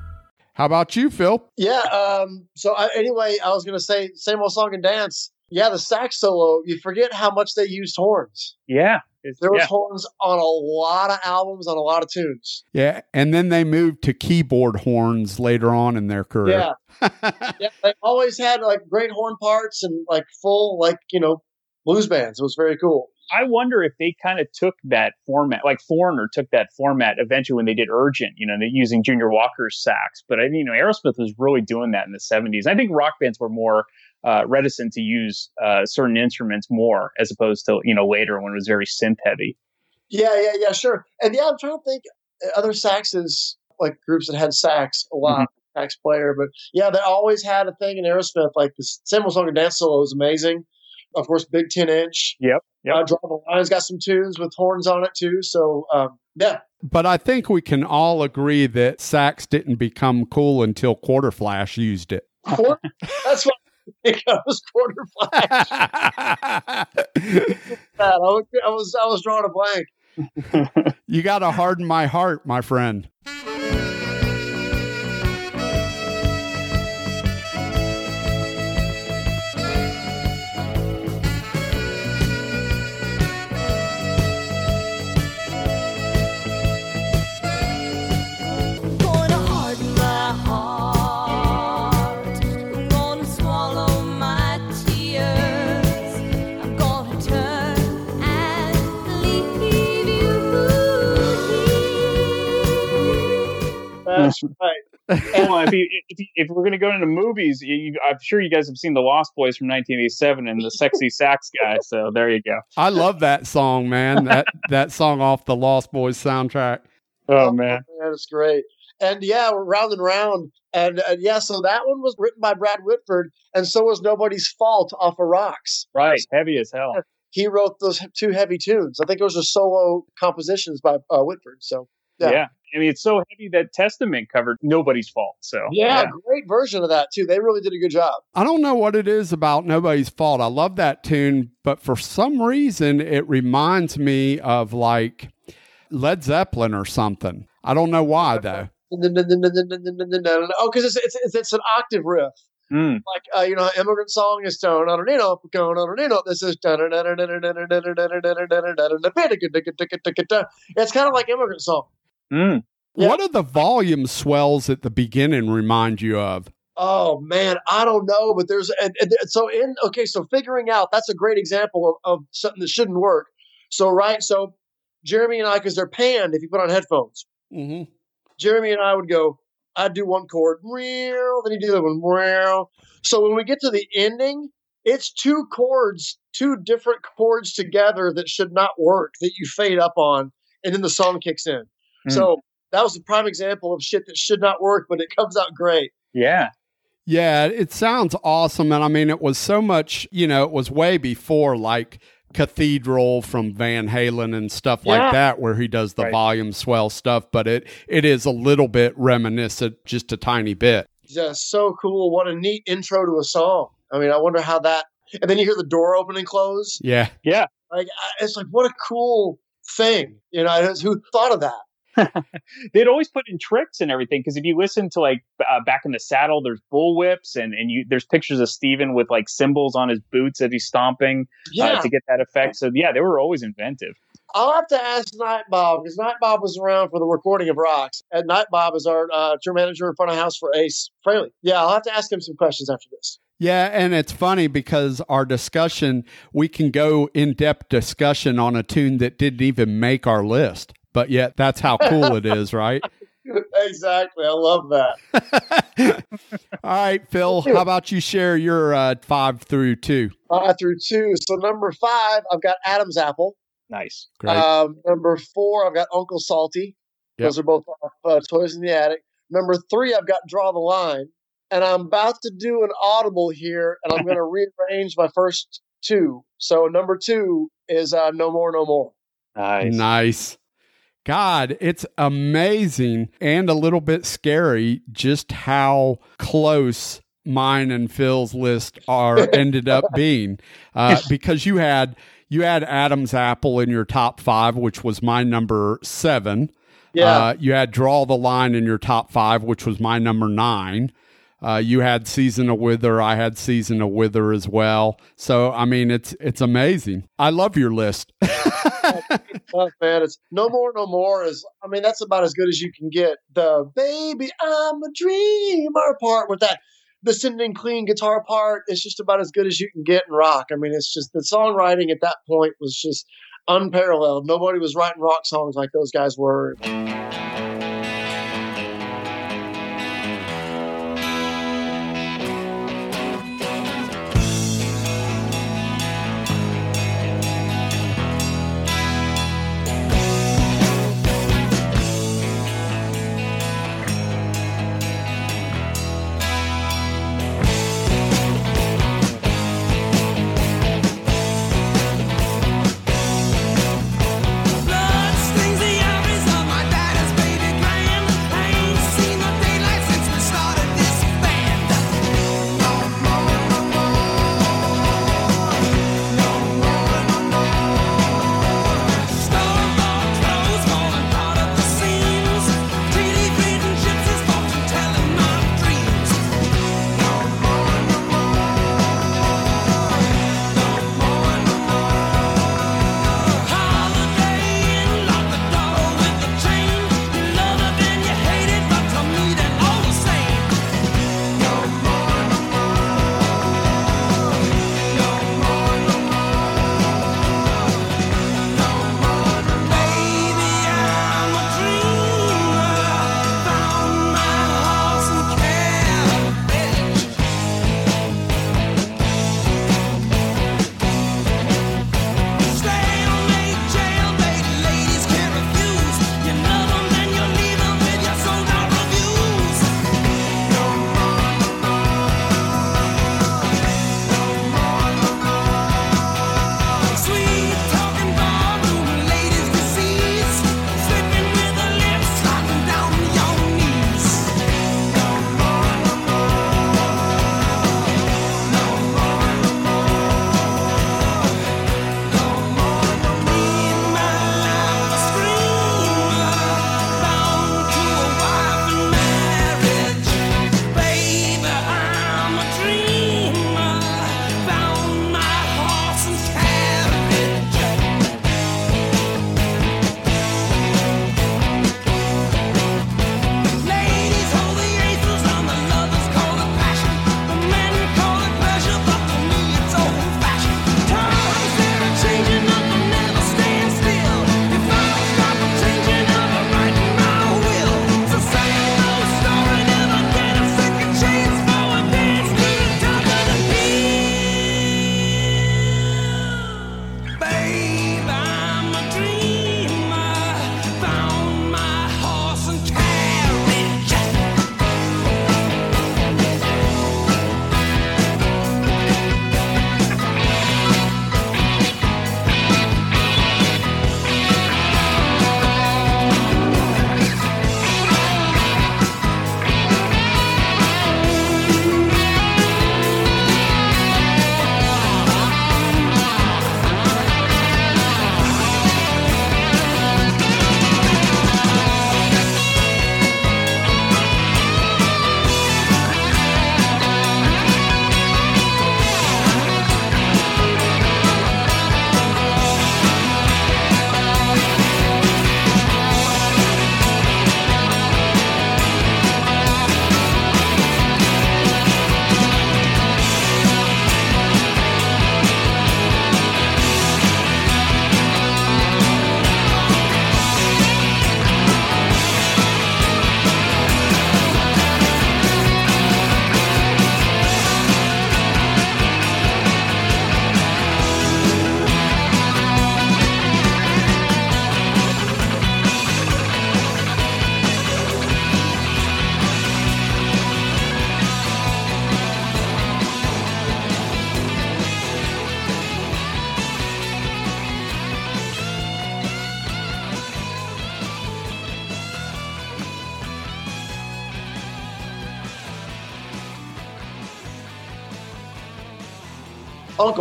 How about you, Phil? Yeah. Um, so I, anyway, I was going to say same old song and dance. Yeah, the sax solo. You forget how much they used horns. Yeah, there was yeah. horns on a lot of albums on a lot of tunes. Yeah, and then they moved to keyboard horns later on in their career. Yeah, [laughs] yeah. They always had like great horn parts and like full like you know blues bands. It was very cool. I wonder if they kind of took that format, like Foreigner took that format eventually when they did Urgent, you know, using Junior Walker's sax. But I mean, you know, Aerosmith was really doing that in the 70s. I think rock bands were more uh, reticent to use uh, certain instruments more as opposed to, you know, later when it was very synth heavy. Yeah, yeah, yeah, sure. And yeah, I'm trying to think other saxes, like groups that had sax a lot. Mm-hmm. Sax player, but yeah, they always had a thing in Aerosmith. Like the Same Old Song and Dance solo was amazing of course, Big Ten Inch. Yep. yep. Uh, Draw the Line's got some tunes with horns on it too. So um, yeah. But I think we can all agree that sax didn't become cool until Quarterflash used it. [laughs] That's what I think I was Quarter Flash. [laughs] [laughs] I, was, I was I was drawing a blank. you got to harden my heart, my friend. That's [laughs] right. well, if, you, if, you, if, we're going to go into movies, you, I'm sure you guys have seen The Lost Boys from 1987 and the sexy sax guy. So there you go. I love that song, man. That that song off the Lost Boys soundtrack. Oh, oh man, that's great. And yeah, we're round and round. And, and yeah, so that one was written by Brad Whitford, and so was Nobody's Fault off of Rocks. Right, heavy as hell. He wrote those two heavy tunes. I think those are solo compositions by uh, Whitford. So yeah. yeah. I mean, it's so heavy that Testament covered nobody's fault. So yeah, yeah, great version of that too. They really did a good job. I don't know what it is about nobody's fault. I love that tune, but for some reason, it reminds me of like Led Zeppelin or something. I don't know why though. Oh, because it's, it's it's an octave riff. Mm. Like uh, you know, immigrant song is tone on going on This is it's kind of like immigrant song. Mm. Yeah. What do the volume swells at the beginning remind you of? Oh man, I don't know, but there's and, and so in okay, so figuring out that's a great example of, of something that shouldn't work. So right, so Jeremy and I, because they're panned if you put on headphones. Mm-hmm. Jeremy and I would go, I'd do one chord, real, then he'd do the other one, real. So when we get to the ending, it's two chords, two different chords together that should not work that you fade up on, and then the song kicks in. Mm. So that was a prime example of shit that should not work, but it comes out great. Yeah. Yeah, it sounds awesome. And I mean, it was so much, you know, it was way before like Cathedral from Van Halen and stuff Yeah. like that, where he does the Right. volume swell stuff. But it, it is a little bit reminiscent, just a tiny bit. Just so cool. What a neat intro to a song. I mean, I wonder how that, and then you hear the door open and close. Yeah. Yeah. Like, it's like, what a cool thing. You know, who thought of that? [laughs] They'd always put in tricks and everything because if you listen to like uh, back in the saddle, there's bull whips and and you there's pictures of Steven with like cymbals on his boots as he's stomping Yeah. uh, to get that effect. So yeah, they were always inventive. I'll have to ask Nite Bob because Nite Bob was around for the recording of Rocks. And Nite Bob is our uh, tour manager in front of house for Ace Frehley. Yeah, I'll have to ask him some questions after this. Yeah, and it's funny because our discussion, we can go in depth discussion on a tune that didn't even make our list, but yet that's how cool it is, right? [laughs] exactly. I love that. [laughs] All right, Phil, how about you share your uh, five through two? Five through two. So number five, I've got Adam's Apple. Nice. Great. Um, number four, I've got Uncle Salty. Those are both uh, Toys in the Attic. Number three, I've got Draw the Line. And I'm about to do an audible here, and I'm going [laughs] to rearrange my first two. So number two is uh, No More, No More. Nice. Nice. God, it's amazing and a little bit scary just how close mine and Phil's list are [laughs] ended up being. Uh, [laughs] because you had you had Adam's Apple in your top five, which was my number seven. Yeah. Uh, you had Draw the Line in your top five, which was my number nine. Uh, you had Season of Wither. I had Season of Wither as well. So I mean, it's it's amazing. I love your list. [laughs] Oh, man, it's no more, no more. Is I mean, that's about as good as you can get. The baby, I'm a dreamer part with that, the sending clean guitar part is just about as good as you can get in rock. I mean, it's just the songwriting at that point was just unparalleled. Nobody was writing rock songs like those guys were.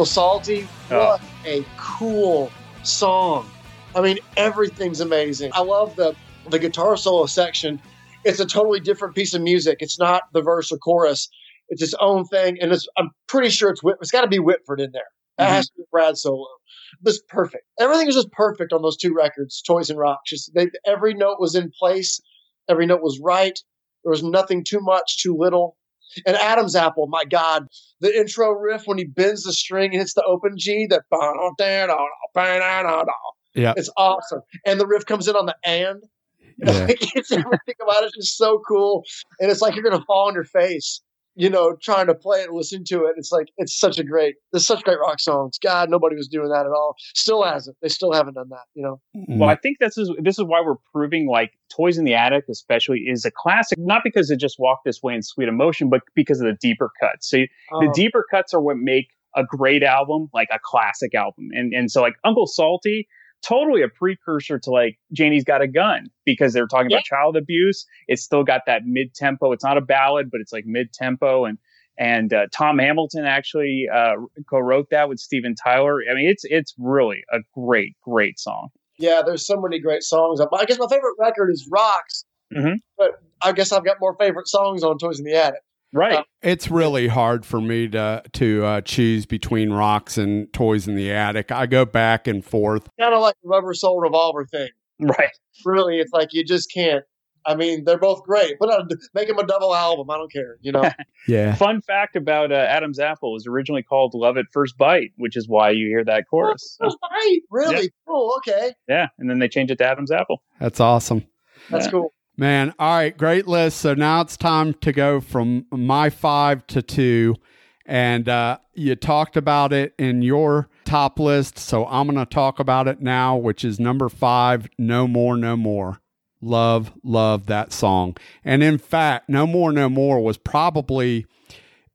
Uncle Salty. Oh. What a cool song. I mean, everything's amazing. I love the the guitar solo section. It's a totally different piece of music. It's not the verse or chorus. It's its own thing, and it's. I'm pretty sure it's it's got to be Whitford in there. That mm-hmm. has to be Brad solo. This perfect. Everything is just perfect on those two records, Toys and Rocks. Just they, every note was in place. Every note was right. There was nothing too much, too little. And Adam's Apple, my God, the intro riff when he bends the string and hits the open G, that Yeah. it's awesome. And the riff comes in on the and. [laughs] Yeah. it's everything about it's just so cool. And it's like you're gonna fall on your face, you know, trying to play it and listen to it. It's like it's such a great there's such great rock songs. God, nobody was doing that at all. Still hasn't. They still haven't done that, you know. Mm-hmm. Well, I think this is this is why we're proving like Toys in the Attic, especially, is a classic. Not because it just walked this way in Sweet Emotion, but because of the deeper cuts. So the Oh. deeper cuts are what make a great album, like a classic album. And and so like Uncle Salty, totally a precursor to like Janie's Got a Gun because they're talking about child abuse. It's still got that mid tempo. It's not a ballad, but it's like mid tempo and. And uh, Tom Hamilton actually uh, co-wrote that with Steven Tyler. I mean, it's it's really a great, great song. Yeah, there's so many great songs. I guess my favorite record is Rocks, Mm-hmm. but I guess I've got more favorite songs on Toys in the Attic. Right. It's really hard for me to to uh, choose between rocks and toys in the attic. I go back and forth. Kind of like the Rubber Soul Revolver thing. Right. Really, it's like you just can't. I mean, they're both great, but uh, make them a double album. I don't care, you know. [laughs] Yeah. Fun fact about uh, Adam's Apple was originally called Love at First Bite, which is why you hear that chorus. So, right? Really Yeah. cool. Okay, yeah, and then they changed it to Adam's Apple. That's awesome. that's Yeah. cool. Man, all right, great list. So now it's time to go from my five to two. And uh, you talked about it in your top list. So I'm going to talk about it now, which is number five No More, No More. Love, love that song. And in fact, No More, No More was probably,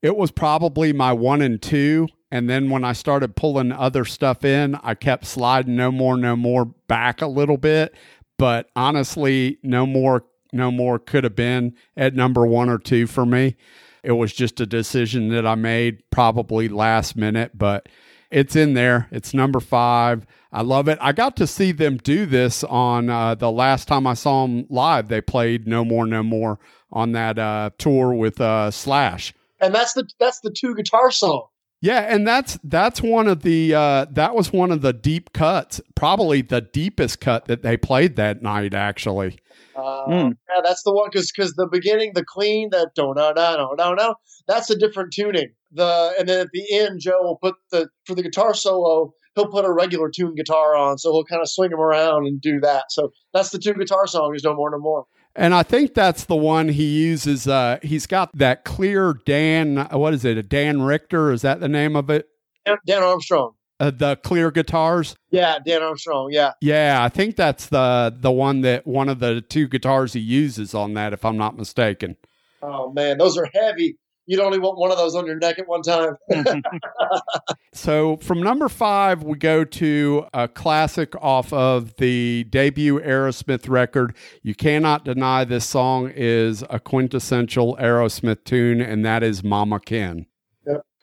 it was probably my one and two. And then when I started pulling other stuff in, I kept sliding No More, No More back a little bit but honestly, no more, no more could have been at number one or two for me. It was just a decision that I made probably last minute, but it's in there. It's number five. I love it. I got to see them do this on uh, the last time I saw them live. They played No More, No More on that uh, tour with uh, Slash. And that's the that's the two guitar song. Yeah, and that's that's one of the uh, that was one of the deep cuts, probably the deepest cut that they played that night. Actually, Uh, Hmm. Yeah, that's the one because because the beginning, the clean, that no no no no no no, that's a different tuning. The and then at the end, Joe will put the for the guitar solo, he'll put a regular tune guitar on, so he'll kind of swing him around and do that. So that's the two guitar song. Is no more, no more. and I think that's the one he uses. Uh, he's got that clear Dan. What is it? A Dan Richter? Is that the name of it? Dan, Dan Armstrong. Uh, the clear guitars. Yeah, Dan Armstrong. Yeah. Yeah, I think that's the the one that one of the two guitars he uses on that, if I'm not mistaken. Oh man, those are heavy. You'd only want one of those on your neck at one time. [laughs] So from number five, we go to a classic off of the debut Aerosmith record. You cannot deny this song is a quintessential Aerosmith tune, and that is Mama Kin.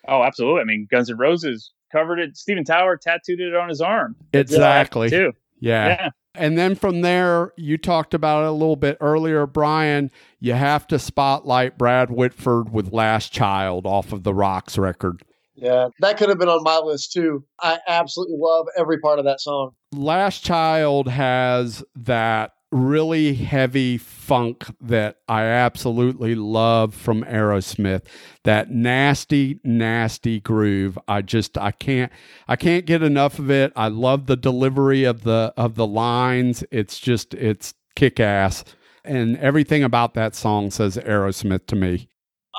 Oh, absolutely. I mean, Guns N' Roses covered it. Steven Tyler tattooed it on his arm. Exactly. Too. Yeah. Yeah. And then from there, you talked about it a little bit earlier, Brian. You have to spotlight Brad Whitford with Last Child off of the Rocks record. yeah, that could have been on my list too. I absolutely love every part of that song. Last Child has that really heavy funk that I absolutely love from Aerosmith. That nasty, nasty groove. I just I can't I can't get enough of it. I love the delivery of the of the lines. It's just it's kick ass. And everything about that song says Aerosmith to me.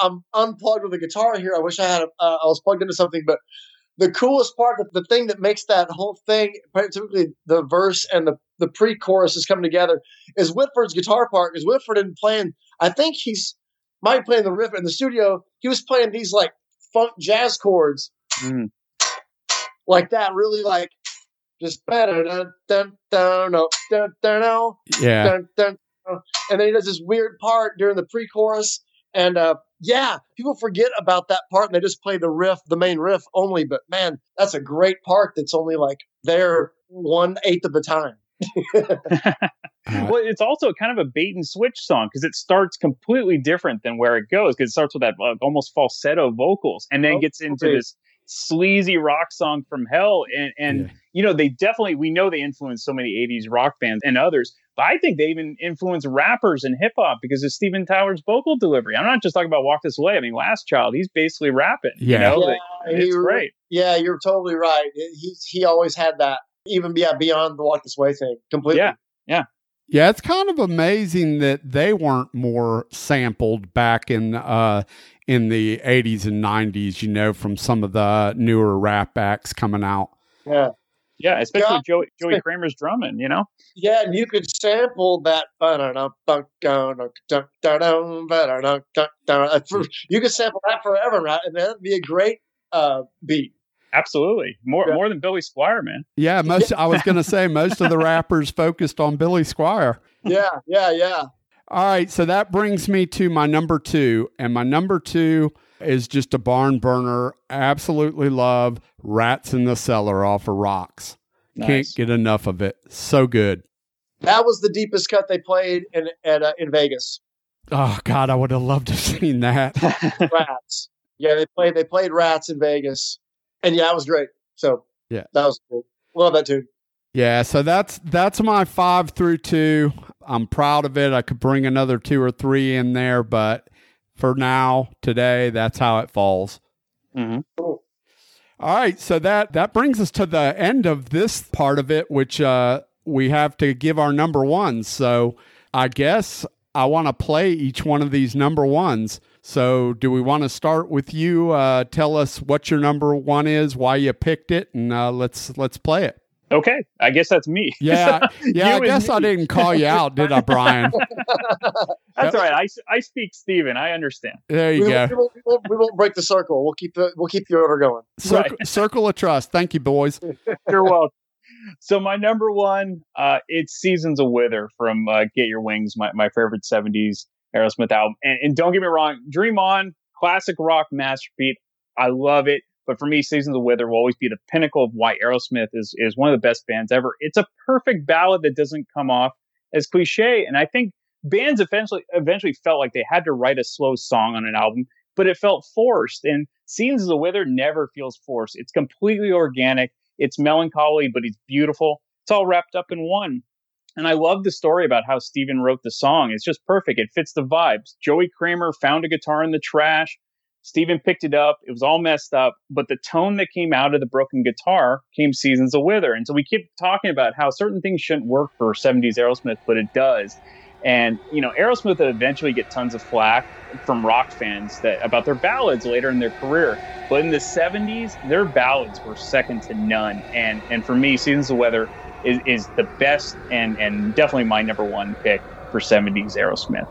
I'm unplugged with a guitar here. I wish I had. A, uh, I was plugged into something, but the coolest part, the, the thing that makes that whole thing, particularly the verse and the the pre-chorus is coming together, is Whitford's guitar part. Because Whitford didn't playing. I think he's might be playing the riff in the studio. He was playing these like funk jazz chords, Mm. like that. Really like just better dun dun dun dun dun dun dun Yeah. dun, dun, dun. and then he does this weird part during the pre-chorus And uh, yeah, people forget about that part and they just play the riff, the main riff only. But man, that's a great part that's only like there one eighth of the time. [laughs] well, it's also kind of a bait and switch song because it starts completely different than where it goes because it starts with that uh, almost falsetto vocals and then Oh, gets into okay. this sleazy rock song from hell and and you know they definitely we know they influenced so many 80s rock bands and others but i think they even influenced rappers and hip-hop because of steven tyler's vocal delivery i'm not just talking about walk this way i mean last child he's basically rapping you Yeah. know Yeah, it's he- great Yeah, you're totally right. He he always had that, even yeah, beyond the walk this way thing, completely. yeah yeah Yeah, it's kind of amazing that they weren't more sampled back in uh in the 80s and 90s, you know, from some of the newer rap acts coming out. yeah, yeah especially Yeah. joey joey kramer's drumming you know yeah. And you could sample that. [laughs] You could sample that forever, right? And that'd be a great uh, beat. absolutely more Yeah. more than billy squier man Yeah, most I was going to say most of the [laughs] rappers focused on Billy Squier. Yeah, yeah, yeah. All right, so that brings me to my number 2, and my number 2 is just a barn burner. Absolutely love Rats in the Cellar off of Rocks. Can't get enough of it. So good. That was the deepest cut they played in at, uh, in Vegas. Oh God, I would have loved to have [laughs] seen that. [laughs] Rats. Yeah, they played they played Rats in Vegas, and yeah, it was great. So Yeah. that was cool. Love that tune. Yeah, so that's that's my five through two. I'm proud of it. I could bring another two or three in there, but for now, today, that's how it falls. mm-hmm. Cool. All right, so that that brings us to the end of this part of it, which uh, we have to give our number ones. So I guess I want to play each one of these number ones. So do we want to start with you? Uh, tell us what your number one is, why you picked it, and uh, let's let's play it. Okay i guess that's me [laughs] Yeah, yeah. I and guess I didn't call you out, did I, Brian? [laughs] That's all right. I, I speak Steven. I understand. There you We, go. we, won't, we, won't, we won't break the circle. We'll keep the we'll keep the order going. Circle, [laughs] circle of trust. Thank you, boys. You're welcome. So my number one, uh, it's Seasons of Wither from uh, Get Your Wings, my, my favorite 70s Aerosmith album. And, and don't get me wrong, Dream On, classic rock masterpiece. I love it. But for me, Seasons of Wither will always be the pinnacle of why Aerosmith is, is one of the best bands ever. It's a perfect ballad that doesn't come off as cliche. And I think bands eventually eventually felt like they had to write a slow song on an album, but it felt forced. And Seasons of the Wither never feels forced. It's completely organic. It's melancholy, but it's beautiful. It's all wrapped up in one. And I love the story about how Steven wrote the song. It's just perfect. It fits the vibes. Joey Kramer found a guitar in the trash. Steven picked it up. It was all messed up, but the tone that came out of the broken guitar came Seasons of Wither. And so we keep talking about how certain things shouldn't work for 70s Aerosmith, but it does. And you know, Aerosmith would eventually get tons of flack from rock fans that about their ballads later in their career. But in the 70s, their ballads were second to none. And and for me, Seasons of Wither is, is the best and and definitely my number one pick for 70s Aerosmith.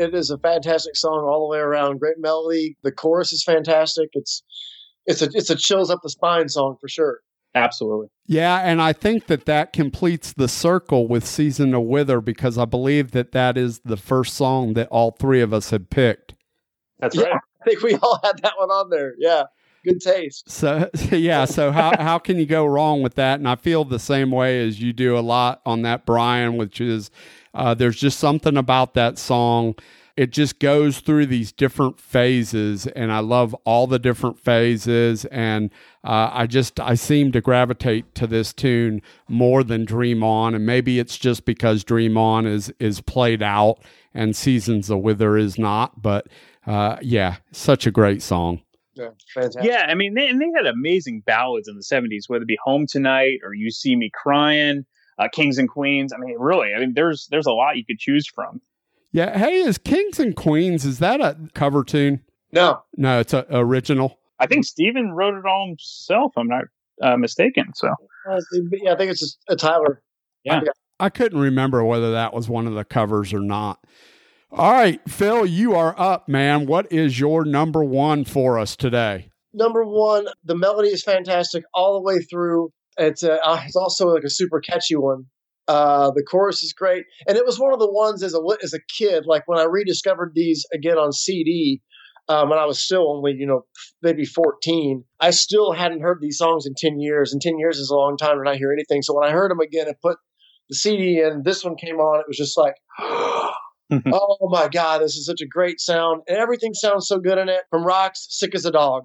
It is a fantastic song all the way around. Great melody. The chorus is fantastic. It's it's a it's a chills up the spine song for sure. Absolutely. Yeah, and I think that that completes the circle with Season to Wither because I believe that that is the first song that all three of us had picked. That's yeah, right. I think we all had that one on there. Yeah. Good taste. So [laughs] yeah, so how how can you go wrong with that? And I feel the same way as you do a lot on that Brian, which is uh, there's just something about that song. It just goes through these different phases, and I love all the different phases. And uh, I just I seem to gravitate to this tune more than Dream On, and maybe it's just because Dream On is is played out and Seasons of Wither is not. But uh, yeah, such a great song. Yeah. Yeah, I mean, they, and they had amazing ballads in the 70s, whether it be Home Tonight or You See Me Crying, uh, Kings and Queens. I mean, really, I mean, there's there's a lot you could choose from. Yeah. Hey, is Kings and Queens, is that a cover tune? No. No, it's a original. I think Steven wrote it all himself, I'm not uh, mistaken. So, Uh, yeah, I think it's just a Tyler. yeah. I couldn't remember whether that was one of the covers or not. All right, Phil, you are up, man. What is your number one for us today? Number one, the melody is fantastic all the way through. It's uh, it's also like a super catchy one. Uh, the chorus is great, and it was one of the ones as a as a kid. Like when I rediscovered these again on CD, um, when I was still only you know maybe fourteen, I still hadn't heard these songs in ten years, and ten years is a long time to not hear anything. So when I heard them again and put the CD in, this one came on. It was just like. [laughs] oh my god, this is such a great sound, and everything sounds so good in it. From Rocks, "Sick as a Dog."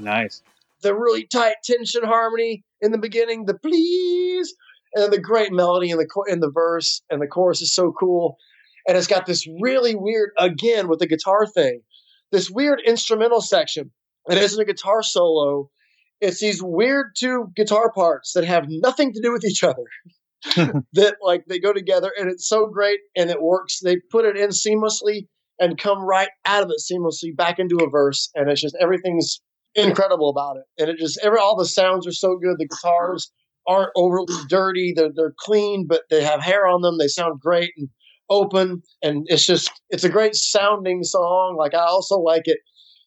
Nice. The really tight tension harmony in the beginning, the please, and the great melody in the in the verse, and the chorus is so cool. And it's got this really weird, again with the guitar thing, this weird instrumental section. It isn't a guitar solo. It's these weird two guitar parts that have nothing to do with each other. [laughs] that like they go together and it's so great and it works. They put it in seamlessly and come right out of it seamlessly back into a verse. And it's just everything's incredible about it. And it just every all the sounds are so good. The guitars aren't overly dirty. They're they're clean, but they have hair on them. They sound great and open. And it's just it's a great sounding song. Like I also like it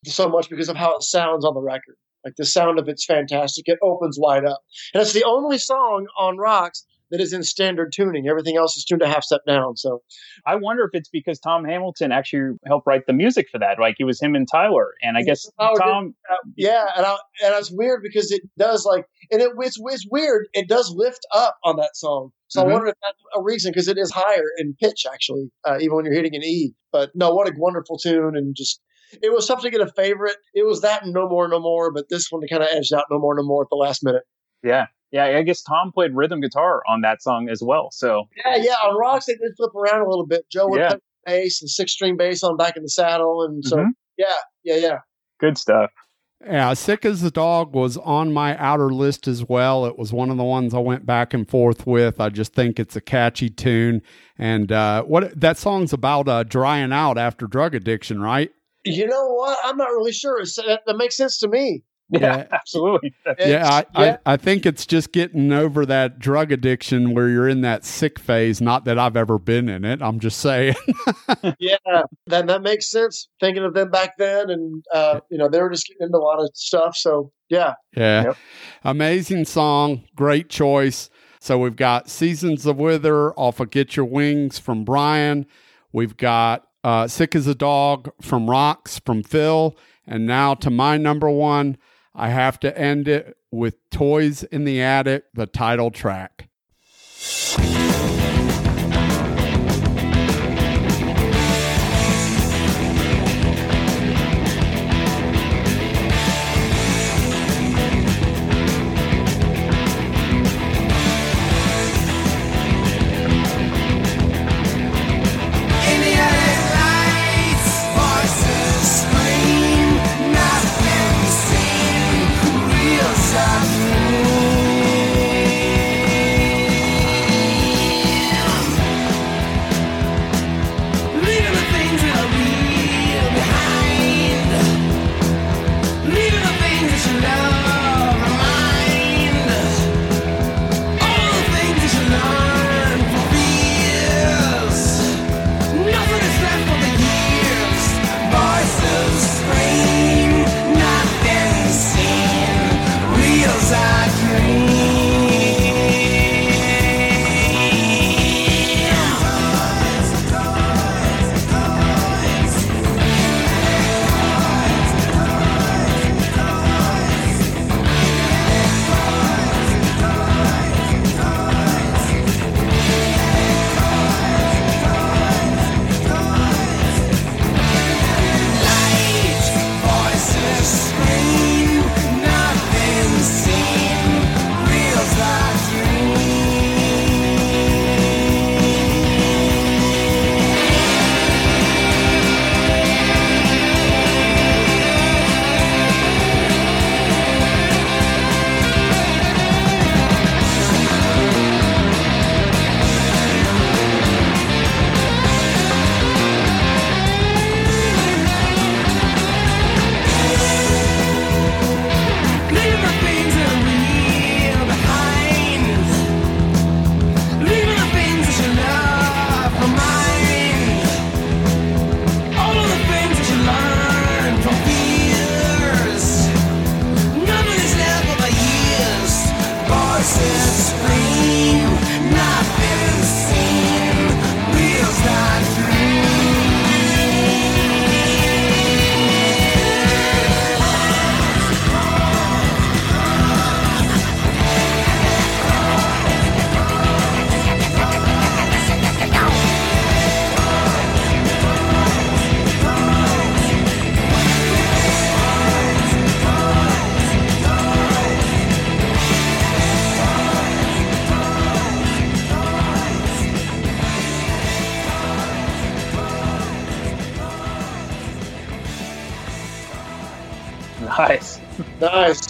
so much because of how it sounds on the record. Like the sound of it's fantastic. It opens wide up. And it's the only song on Rocks that is in standard tuning. Everything else is tuned a half step down. So I wonder if it's because Tom Hamilton actually helped write the music for that. Like it was him and Tyler, and I guess Howard did- Tom. uh, yeah, and I, and it's weird because it does like, and it, it's, it's weird. It does lift up on that song. So Mhm. I wonder if that's a reason because it is higher in pitch actually, uh, even when you're hitting an E. But no, what a wonderful tune and just. It was tough to get a favorite. It was that and No More, No More, but this one kind of edged out No More, No More at the last minute. Yeah, yeah. I guess Tom played rhythm guitar on that song as well. So Yeah, yeah. On rocks, they did flip around a little bit. Joe would Yeah. play bass and six string bass on back in the saddle, and so Mhm. yeah, yeah, yeah. good stuff. Yeah, Sick as the Dog was on my outer list as well. It was one of the ones I went back and forth with. I just think it's a catchy tune. And uh, what that song's about uh, drying out after drug addiction, right? You know what? I'm not really sure. It's, that, that makes sense to me. [laughs] Yeah, absolutely. yeah, I, [laughs] yeah. I, I think it's just getting over that drug addiction where you're in that sick phase. Not that I've ever been in it. I'm just saying. [laughs] yeah, that that makes sense. Thinking of them back then, and uh, you know, they were just getting into a lot of stuff. So yeah, Yeah. Amazing song. Great choice. So we've got Seasons of Wither off of Get Your Wings from Brian. We've got uh, Sick as a Dog from Rocks from Phil. And now to my number one, I have to end it with Toys in the Attic, the title track.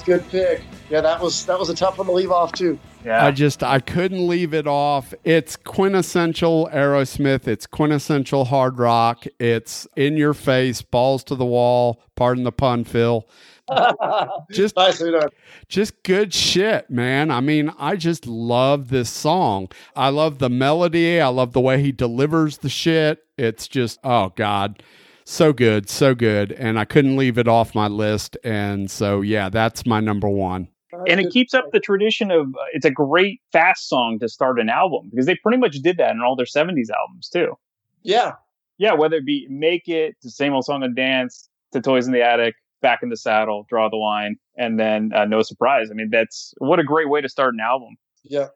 Good pick. Yeah, that was that was a tough one to leave off too. Yeah. I just I couldn't leave it off. It's quintessential Aerosmith. It's quintessential hard rock. It's in your face, balls to the wall. Pardon the pun, Phil. [laughs] Just nicely done. Just good shit, man. I mean, I just love this song. I love the melody. I love the way he delivers the shit. It's just oh god. So good, so good. And I couldn't leave it off my list. And so yeah, that's my number 1 and it keeps up the tradition of uh, it's a great fast song to start an album because they pretty much did that in all their 70s albums too. Yeah. Yeah, whether it be Make It, the same old song and dance, to Toys in the Attic, Back in the Saddle, Draw the Line, and then uh, No Surprise. I mean, that's what a great way to start an album. Yeah.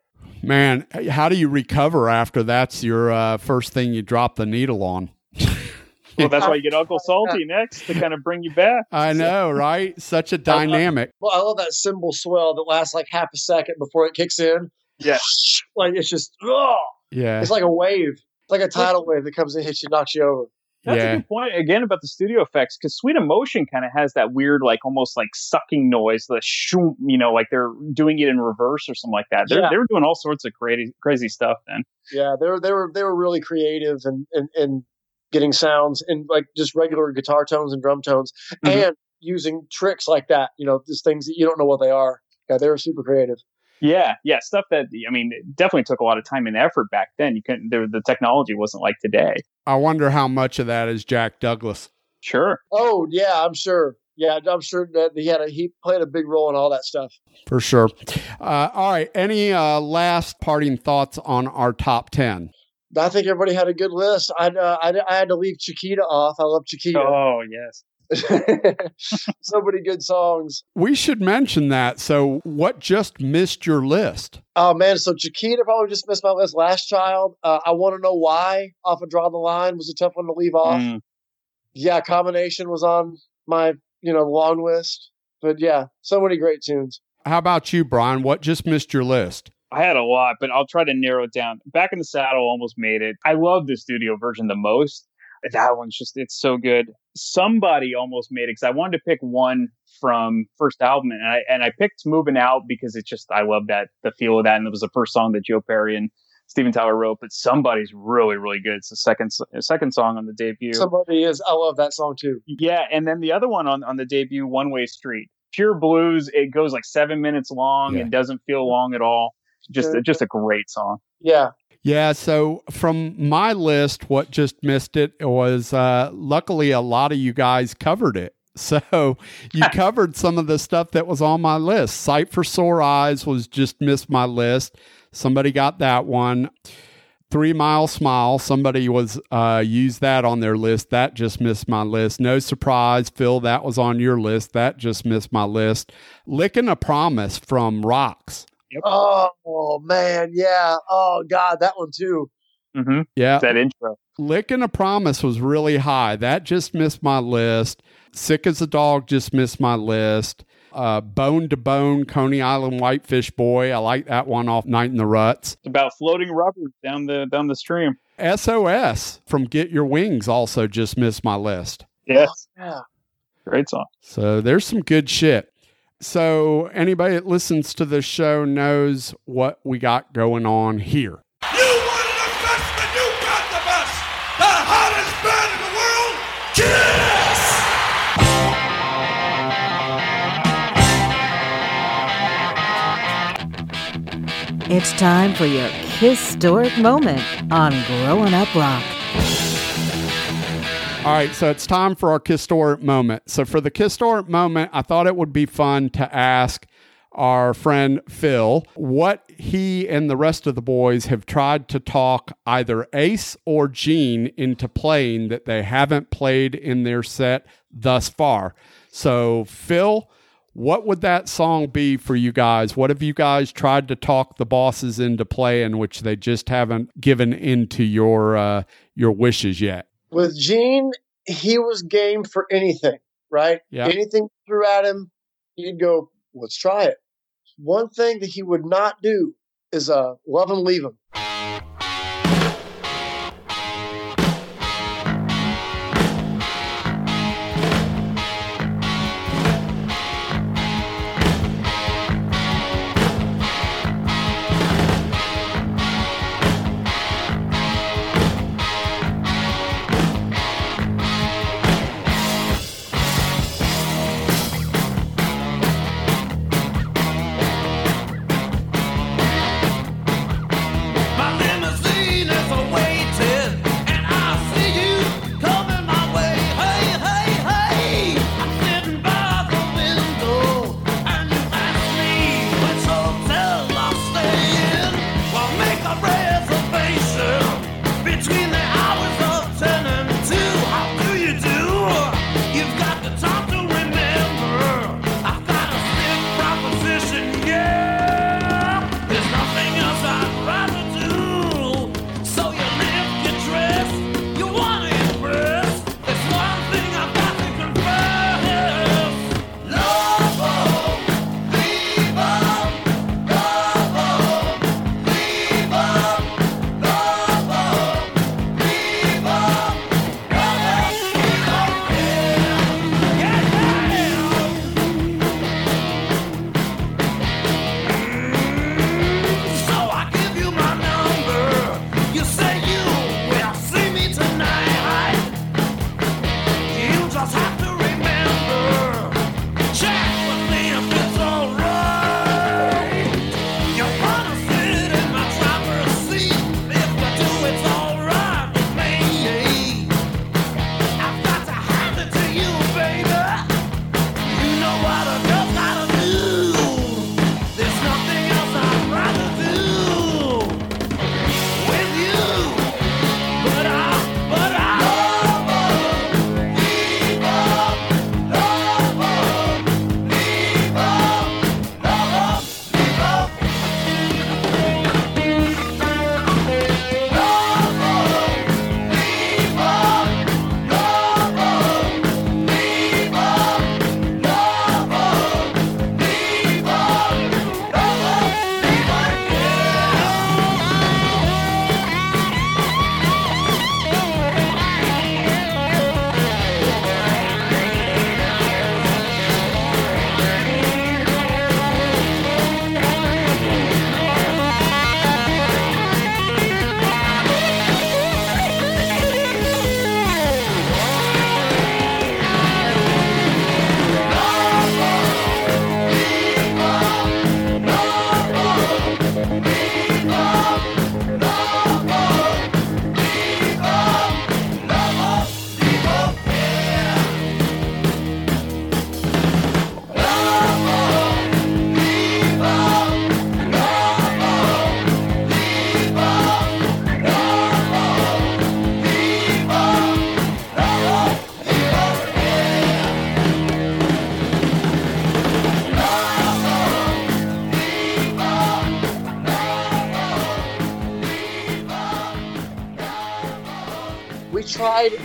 Man, how do you recover after that's your uh, first thing you drop the needle on? Well, that's why you get Uncle Salty next to kind of bring you back. [laughs] I know, right? Such a dynamic. Well, I love that cymbal swell that lasts like half a second before it kicks in. Yeah. [laughs] Like it's just, oh, Yeah. it's like a wave. It's like a tidal wave that comes and hits you, knocks you over. That's Yeah. a good point again about the studio effects because Sweet Emotion kind of has that weird, like almost like sucking noise, the shoom, you know, like they're doing it in reverse or something like that. They're Yeah. they're doing all sorts of crazy crazy stuff then. Yeah, they were they were they were really creative and and, and getting sounds and like just regular guitar tones and drum tones Mm-hmm. and using tricks like that. You know, just things that you don't know what they are. Yeah, they were super creative. Yeah, yeah, stuff that I mean, it definitely took a lot of time and effort back then. You couldn't, there, the technology wasn't like today. I wonder how much of that is Jack Douglas. Sure. Oh yeah, I'm sure. Yeah, I'm sure that he had a he played a big role in all that stuff. For sure. Uh, all right. Any uh, last parting thoughts on our top 10? I think everybody had a good list. I uh, I, I had to leave Chiquita off. I love Chiquita. Oh yes. [laughs] so many good songs. We should mention that. So, what just missed your list? Oh man, so Chiquita probably just missed my list. Last Child, uh, I want to know why. Off of Draw the Line was a tough one to leave off. Mm. Yeah, Combination was on my you know long list, but yeah, so many great tunes. How about you, Brian? What just missed your list? I had a lot, but I'll try to narrow it down. Back in the Saddle almost made it. I love the studio version the most. That one's just, it's so good. Somebody almost made it because I wanted to pick one from first album and I, and I picked Moving Out because it's just, I love that, the feel of that. And it was the first song that Joe Perry and Steven Tyler wrote, but somebody's really, really good. It's the second, second song on the debut. Somebody is. I love that song too. Yeah, and then the other one on, on the debut, One Way Street, pure blues. It goes like seven minutes long. Yeah. It doesn't feel long at all. Just Good. just a great song. Yeah, Yeah, so from my list, what just missed it was uh, luckily a lot of you guys covered it. [laughs] So you [laughs] covered some of the stuff that was on my list. Sight for Sore Eyes was just missed my list. Somebody got that one. Three Mile Smile, somebody was uh, used that on their list. That just missed my list. No surprise, Phil, that was on your list. That just missed my list. Lick and a Promise from Rocks. Oh man, yeah. Oh god, that one too. Mm-hmm. Yeah. That intro. Lick and a Promise was really high. That just missed my list. Sick as a Dog just missed my list. Uh, Bone to Bone, Coney Island Whitefish Boy. I like that one off Night in the Ruts. It's about floating rubber down the down the stream. SOS from Get Your Wings also just missed my list. Yes. Yeah. Great song. So there's some good shit. So anybody that listens to the show knows what we got going on here. You wanted the best, then you got the best. The hottest band in the world, Kiss! It's time for your Kiss historic moment on Growin' Up Rock. All right, so it's time for our historic moment. So for the historic moment, I thought it would be fun to ask our friend Phil what he and the rest of the boys have tried to talk either Ace or Gene into playing that they haven't played in their set thus far. So Phil, what would that song be for you guys? What have you guys tried to talk the bosses into playing, which they just haven't given into your uh, your wishes yet? With Gene, he was game for anything, right? Yeah. Anything threw at him, he'd go, let's try it. One thing that he would not do is uh, love and leave him.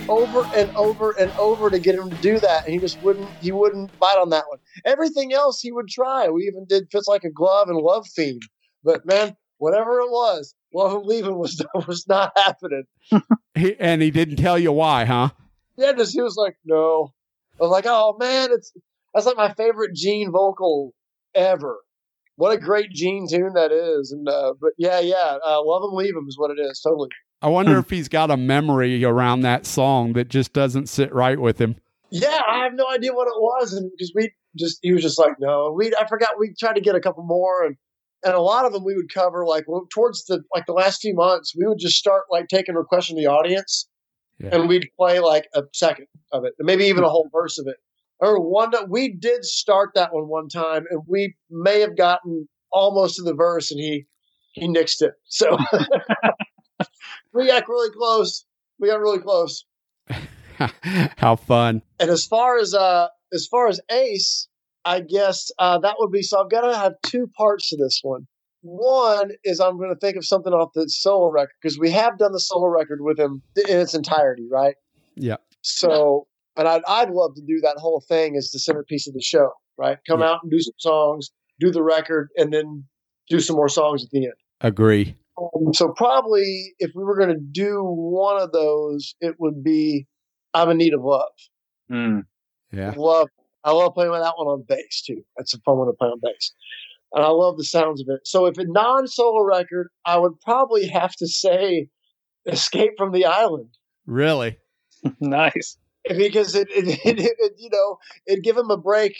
Over and over and over to get him to do that, and he just wouldn't. He wouldn't bite on that one. Everything else he would try. We even did fits like a glove and love theme. But man, whatever it was, love and [laughs] leaving was [laughs] was not happening. [laughs] He, and he didn't tell you why, huh? Yeah, just he was like, no. I was like, oh man, it's that's like my favorite Gene vocal ever. What a great Gene tune that is. And uh, but yeah, yeah, uh, love him, leave him is what it is. Totally. I wonder hmm. if he's got a memory around that song that just doesn't sit right with him. Yeah, I have no idea what it was, and because we just he was just like, no, we I forgot we tried to get a couple more, and and a lot of them we would cover like well, towards the like the last few months, we would just start like taking requests from the audience, and we'd play like a second of it, maybe even a whole verse of it. Or one that we did start that one one time, and we may have gotten almost to the verse, and he he nixed it. So [laughs] we got really close. We got really close. [laughs] How fun. And as far as uh as far as Ace, I guess uh, that would be so. I've got to have two parts to this one. One is I'm going to think of something off the solo record because we have done the solo record with him in its entirety, right? Yeah. So, and I'd I'd love to do that whole thing as the centerpiece of the show, right? Come Yeah. out and do some songs, do the record, and then do some more songs at the end. Agree. Um, so probably if we were going to do one of those, it would be "I'm in Need of Love." Yeah. Love. I love playing with that one on bass too. That's a fun one to play on bass, and I love the sounds of it. So if a non-solo record, I would probably have to say "Escape from the Island." Really? [laughs] nice. because it, it, it, it you know it'd give him a break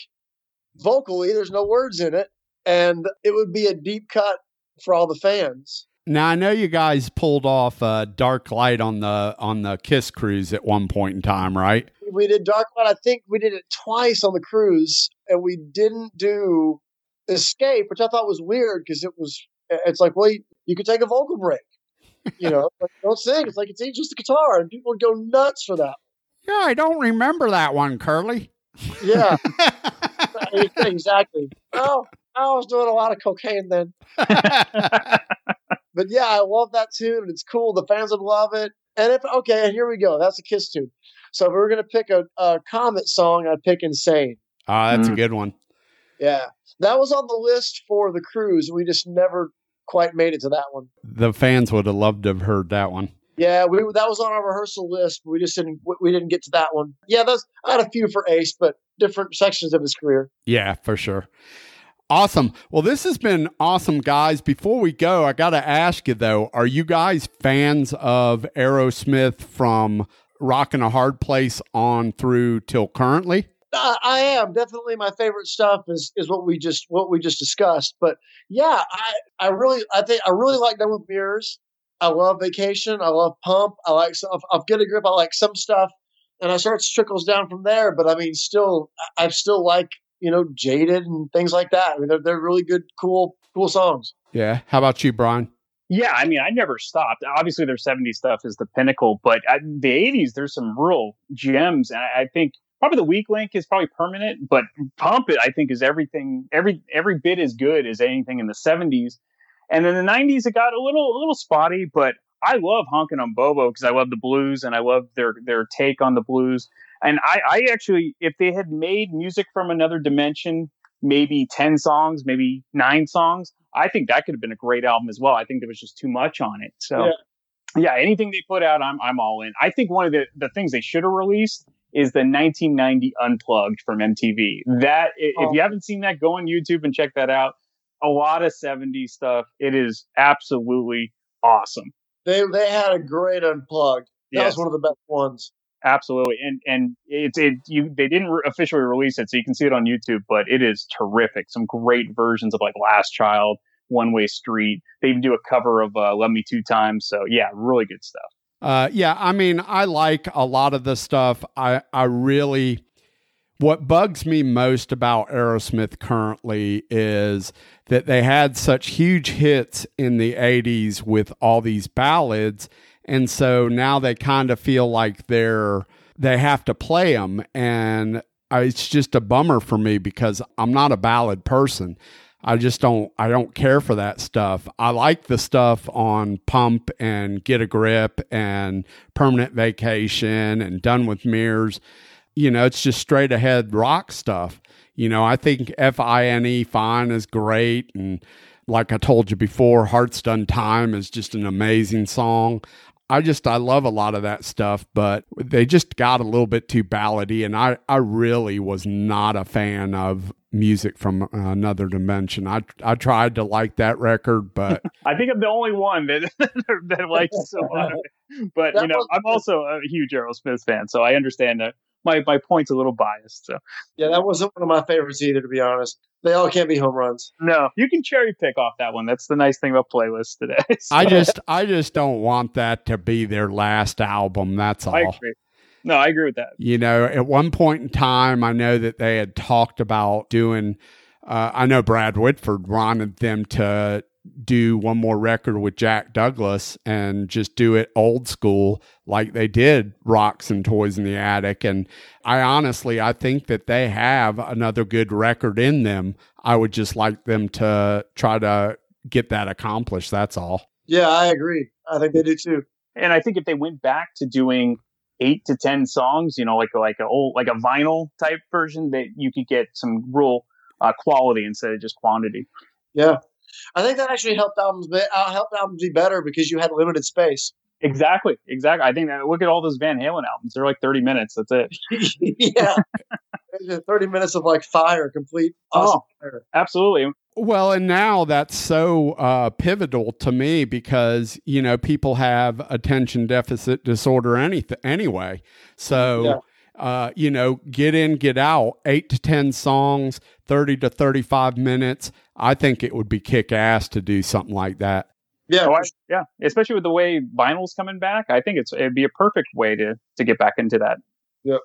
vocally. There's no words in it, and it would be a deep cut for all the fans. Now I know you guys pulled off uh, Dark Light on the on the Kiss cruise at one point in time, right? We did Dark Light. I think we did it twice on the cruise, and we didn't do Escape, which I thought was weird because it was. It's like, well, you, you could take a vocal break. You know, [laughs] like, don't sing. It's like it's just a guitar, and people would go nuts for that. Yeah, I don't remember that one, Curly. Yeah, [laughs] exactly. Oh, I was doing a lot of cocaine then. [laughs] but yeah, I love that tune, and it's cool. The fans would love it. And if okay, and here we go. That's a Kiss tune. So if we were gonna pick a, a Comet song, I'd pick "Insane." Ah, that's Mm. a good one. Yeah, that was on the list for the cruise. We just never quite made it to that one. The fans would have loved to have heard that one. Yeah, we that was on our rehearsal list, but we just didn't we didn't get to that one. Yeah, that's I had a few for Ace, but different sections of his career. Yeah, for sure. Awesome. Well, this has been awesome, guys. Before we go, I got to ask you though, are you guys fans of Aerosmith from Rock in a Hard Place on through till currently? I, I am definitely my favorite stuff is is what we just what we just discussed. But yeah, I I really I think I really like Done with Mirrors. I love Vacation. I love Pump. I like I've Get a Grip. I like some stuff, and I start trickles down from there. But I mean, still, I still like you know Jaded and things like that. I mean, they're they're really good, cool, cool songs. Yeah. How about you, Brian? Yeah, I mean, I never stopped. Obviously, their 70s stuff is the pinnacle, but I, the 80s, there's some real gems. And I, I think probably the weak link is probably permanent, but Pump It, I think, is everything, every every bit as good as anything in the 70s. And then the 90s, it got a little a little spotty, but I love honking on Bobo because I love the blues and I love their their take on the blues. And I, I actually, if they had made music from another dimension, maybe 10 songs, maybe nine songs, I think that could have been a great album as well. I think there was just too much on it. So, yeah, anything they put out, I'm, I'm all in. I think one of the, the things they should have released is the 1990 Unplugged from MTV. That, if oh. you haven't seen that, go on YouTube and check that out. A lot of 70s stuff. It is absolutely awesome. They they had a great unplugged. That Yes. was one of the best ones. Absolutely, and and it's it you they didn't re- officially release it, so you can see it on YouTube, but it is terrific. Some great versions of like Last Child, One Way Street. They even do a cover of uh, Love Me Two Times. So yeah, really good stuff. Uh, yeah, I mean, I like a lot of the stuff. I, I really, what bugs me most about Aerosmith currently is that they had such huge hits in the 80s with all these ballads. And so now they kind of feel like they're, they have to play them. And I, it's just a bummer for me because I'm not a ballad person. I just don't I don't care for that stuff. I like the stuff on Pump and Get a Grip and Permanent Vacation and Done with Mirrors. You know, it's just straight ahead rock stuff. You know, I think F I N E Fine is great and like I told you before, Hearts Done Time is just an amazing song. I just I love a lot of that stuff, but they just got a little bit too ballady, and I I really was not a fan of music from uh, another dimension. I I tried to like that record, but [laughs] I think I'm the only one that [laughs] that likes so much. But you know, I'm also a huge Aerosmith fan, so I understand that my my point's a little biased. So Yeah, that wasn't one of my favorites either, to be honest. They all can't be home runs. no, you can cherry pick off that one. That's the nice thing about playlists today. [laughs] I just I just don't want that to be their last album. That's all. I agree. No, I agree with that. You know, at one point in time, I know that they had talked about doing. Uh, I know Brad Whitford wanted them to do one more record with Jack Douglas and just do it old school like they did Rocks and Toys in the Attic. And I honestly, I think that they have another good record in them. I would just like them to try to get that accomplished. That's all. Yeah, I agree. I think they do too. And I think if they went back to doing eight to ten songs, you know, like like a old like a vinyl type version, that you could get some real uh, quality instead of just quantity. Yeah, I think that actually helped albums be, uh, helped albums be better because you had limited space. Exactly, exactly. I think that look at all those Van Halen albums; they're like thirty minutes. That's it. [laughs] yeah, [laughs] thirty minutes of like fire, complete awesome fire. Absolutely. Well, and now that's so uh, pivotal to me because you know people have attention deficit disorder anything anyway. So, uh, you know, get in, get out, eight to ten songs, thirty to thirty-five minutes. I think it would be kick ass to do something like that. Yeah, Oh, I- yeah. Especially with the way vinyl's coming back, I think it's it'd be a perfect way to to get back into that. Yep.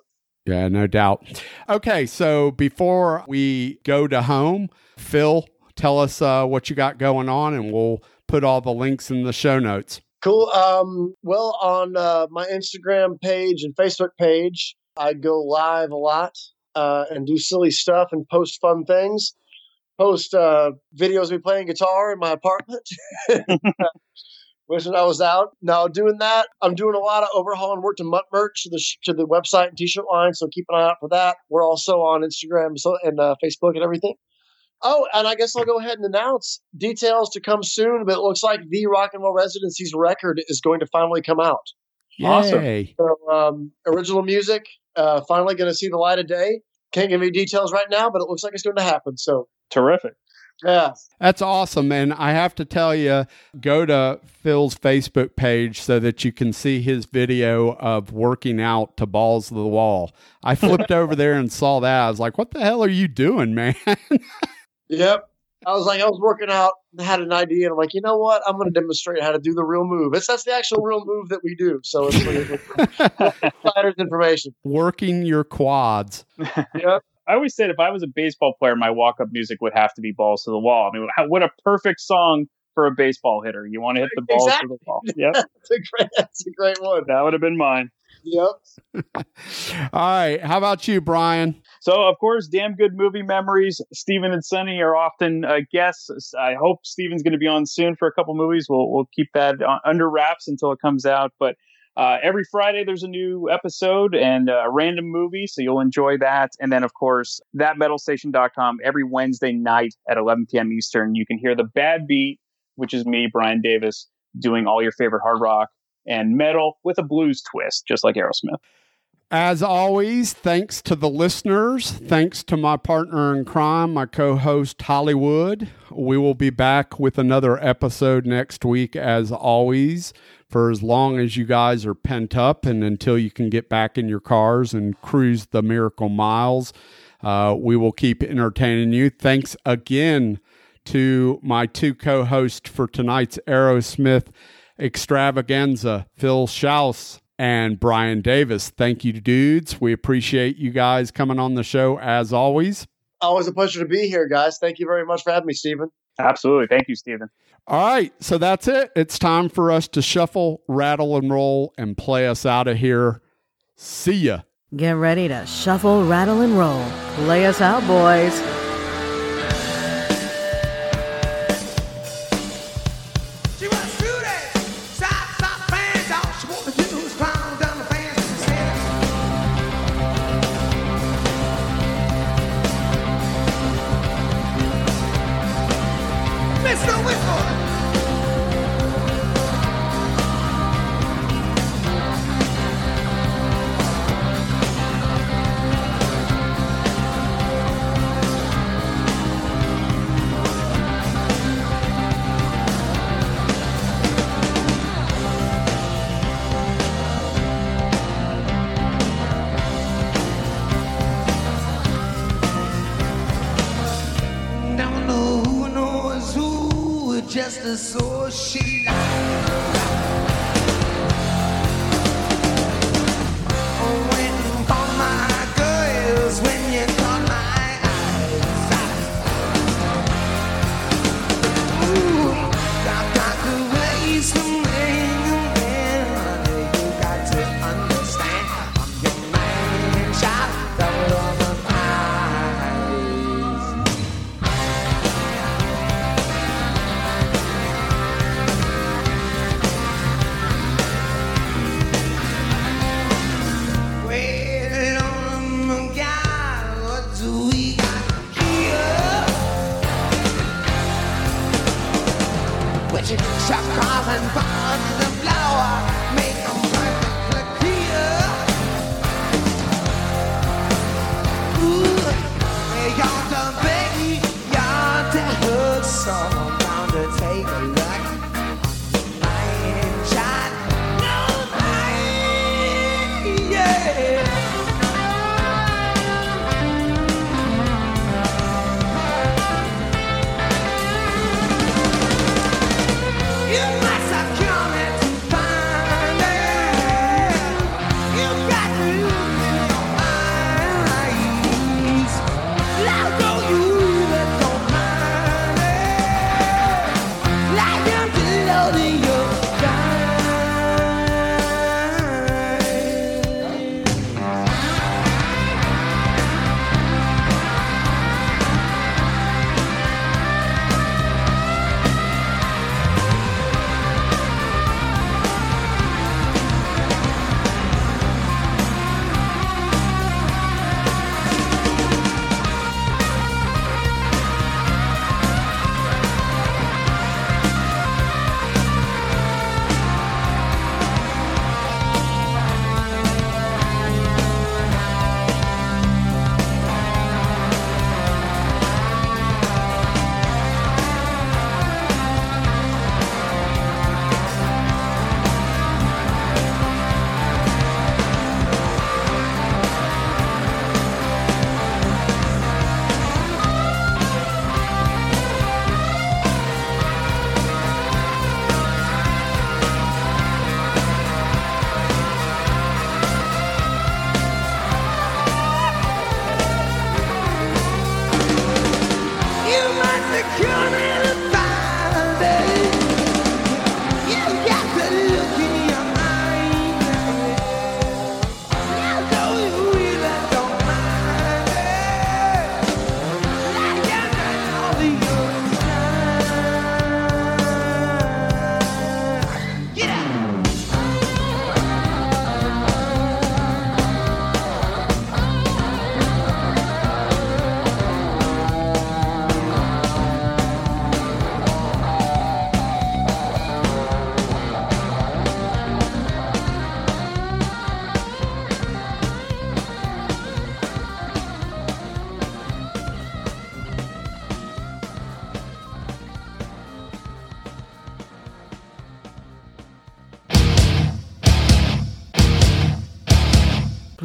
Yeah, no doubt. Okay, so before we go to home, Phil, tell us uh, what you got going on, and we'll put all the links in the show notes. Cool. Um, well, on uh, my Instagram page and Facebook page, I go live a lot uh, and do silly stuff and post fun things. Post uh, videos of me playing guitar in my apartment. [laughs] Wishing I was out. Now doing that, I'm doing a lot of overhauling work to Mutt merch to the sh- to the website and t-shirt line. So keep an eye out for that. We're also on Instagram so and uh, Facebook and everything. Oh, and I guess I'll go ahead and announce details to come soon. But it looks like the Rock and Roll Residency's record is going to finally come out. Awesome. So, um, original music uh, finally going to see the light of day. Can't give you details right now, but it looks like it's going to happen. So, Terrific. yeah, That's awesome. And I have to tell you, go to Phil's Facebook page so that you can see his video of working out to balls of the wall. I flipped [laughs] over there and saw that. I was like, what the hell are you doing, man? [laughs] yep. I was like, I was working out, and had an idea, and I'm like, you know what? I'm going to demonstrate how to do the real move. It's that's the actual real move that we do. So it's really insider's [laughs] information. Working your quads. Yep. I always said if I was a baseball player, my walk up music would have to be balls to the wall. I mean, what a perfect song for a baseball hitter. You want to hit the balls to the wall. Yep. [laughs] that's a great. That's a great one. That would have been mine. Yep. [laughs] All right. How about you, Brian? So, of course, damn good movie memories. Steven and Sonny are often uh, guests. I hope Steven's going to be on soon for a couple movies. We'll we'll keep that under wraps until it comes out. But uh, every Friday there's a new episode and a random movie, so you'll enjoy that. And then, of course, thatmetalstation.com every Wednesday night at 11 p.m. Eastern, you can hear the Bad Beat, which is me, Brian Davis, doing all your favorite hard rock and metal with a blues twist, just like Aerosmith. As always, thanks to the listeners. Thanks to my partner in crime, my co host Hollywood. We will be back with another episode next week, as always, for as long as you guys are pent up and until you can get back in your cars and cruise the miracle miles. Uh, we will keep entertaining you. Thanks again to my two co hosts for tonight's Aerosmith extravaganza, Phil Shouse and Brian Davis. Thank you, dudes. We appreciate you guys coming on the show as always. Always a pleasure to be here, guys. Thank you very much for having me, Stephen. Absolutely. Thank you, Stephen. All right, so that's it. It's time for us to shuffle, rattle, and roll and play us out of here. See ya. Get ready to shuffle, rattle, and roll. Play us out, boys.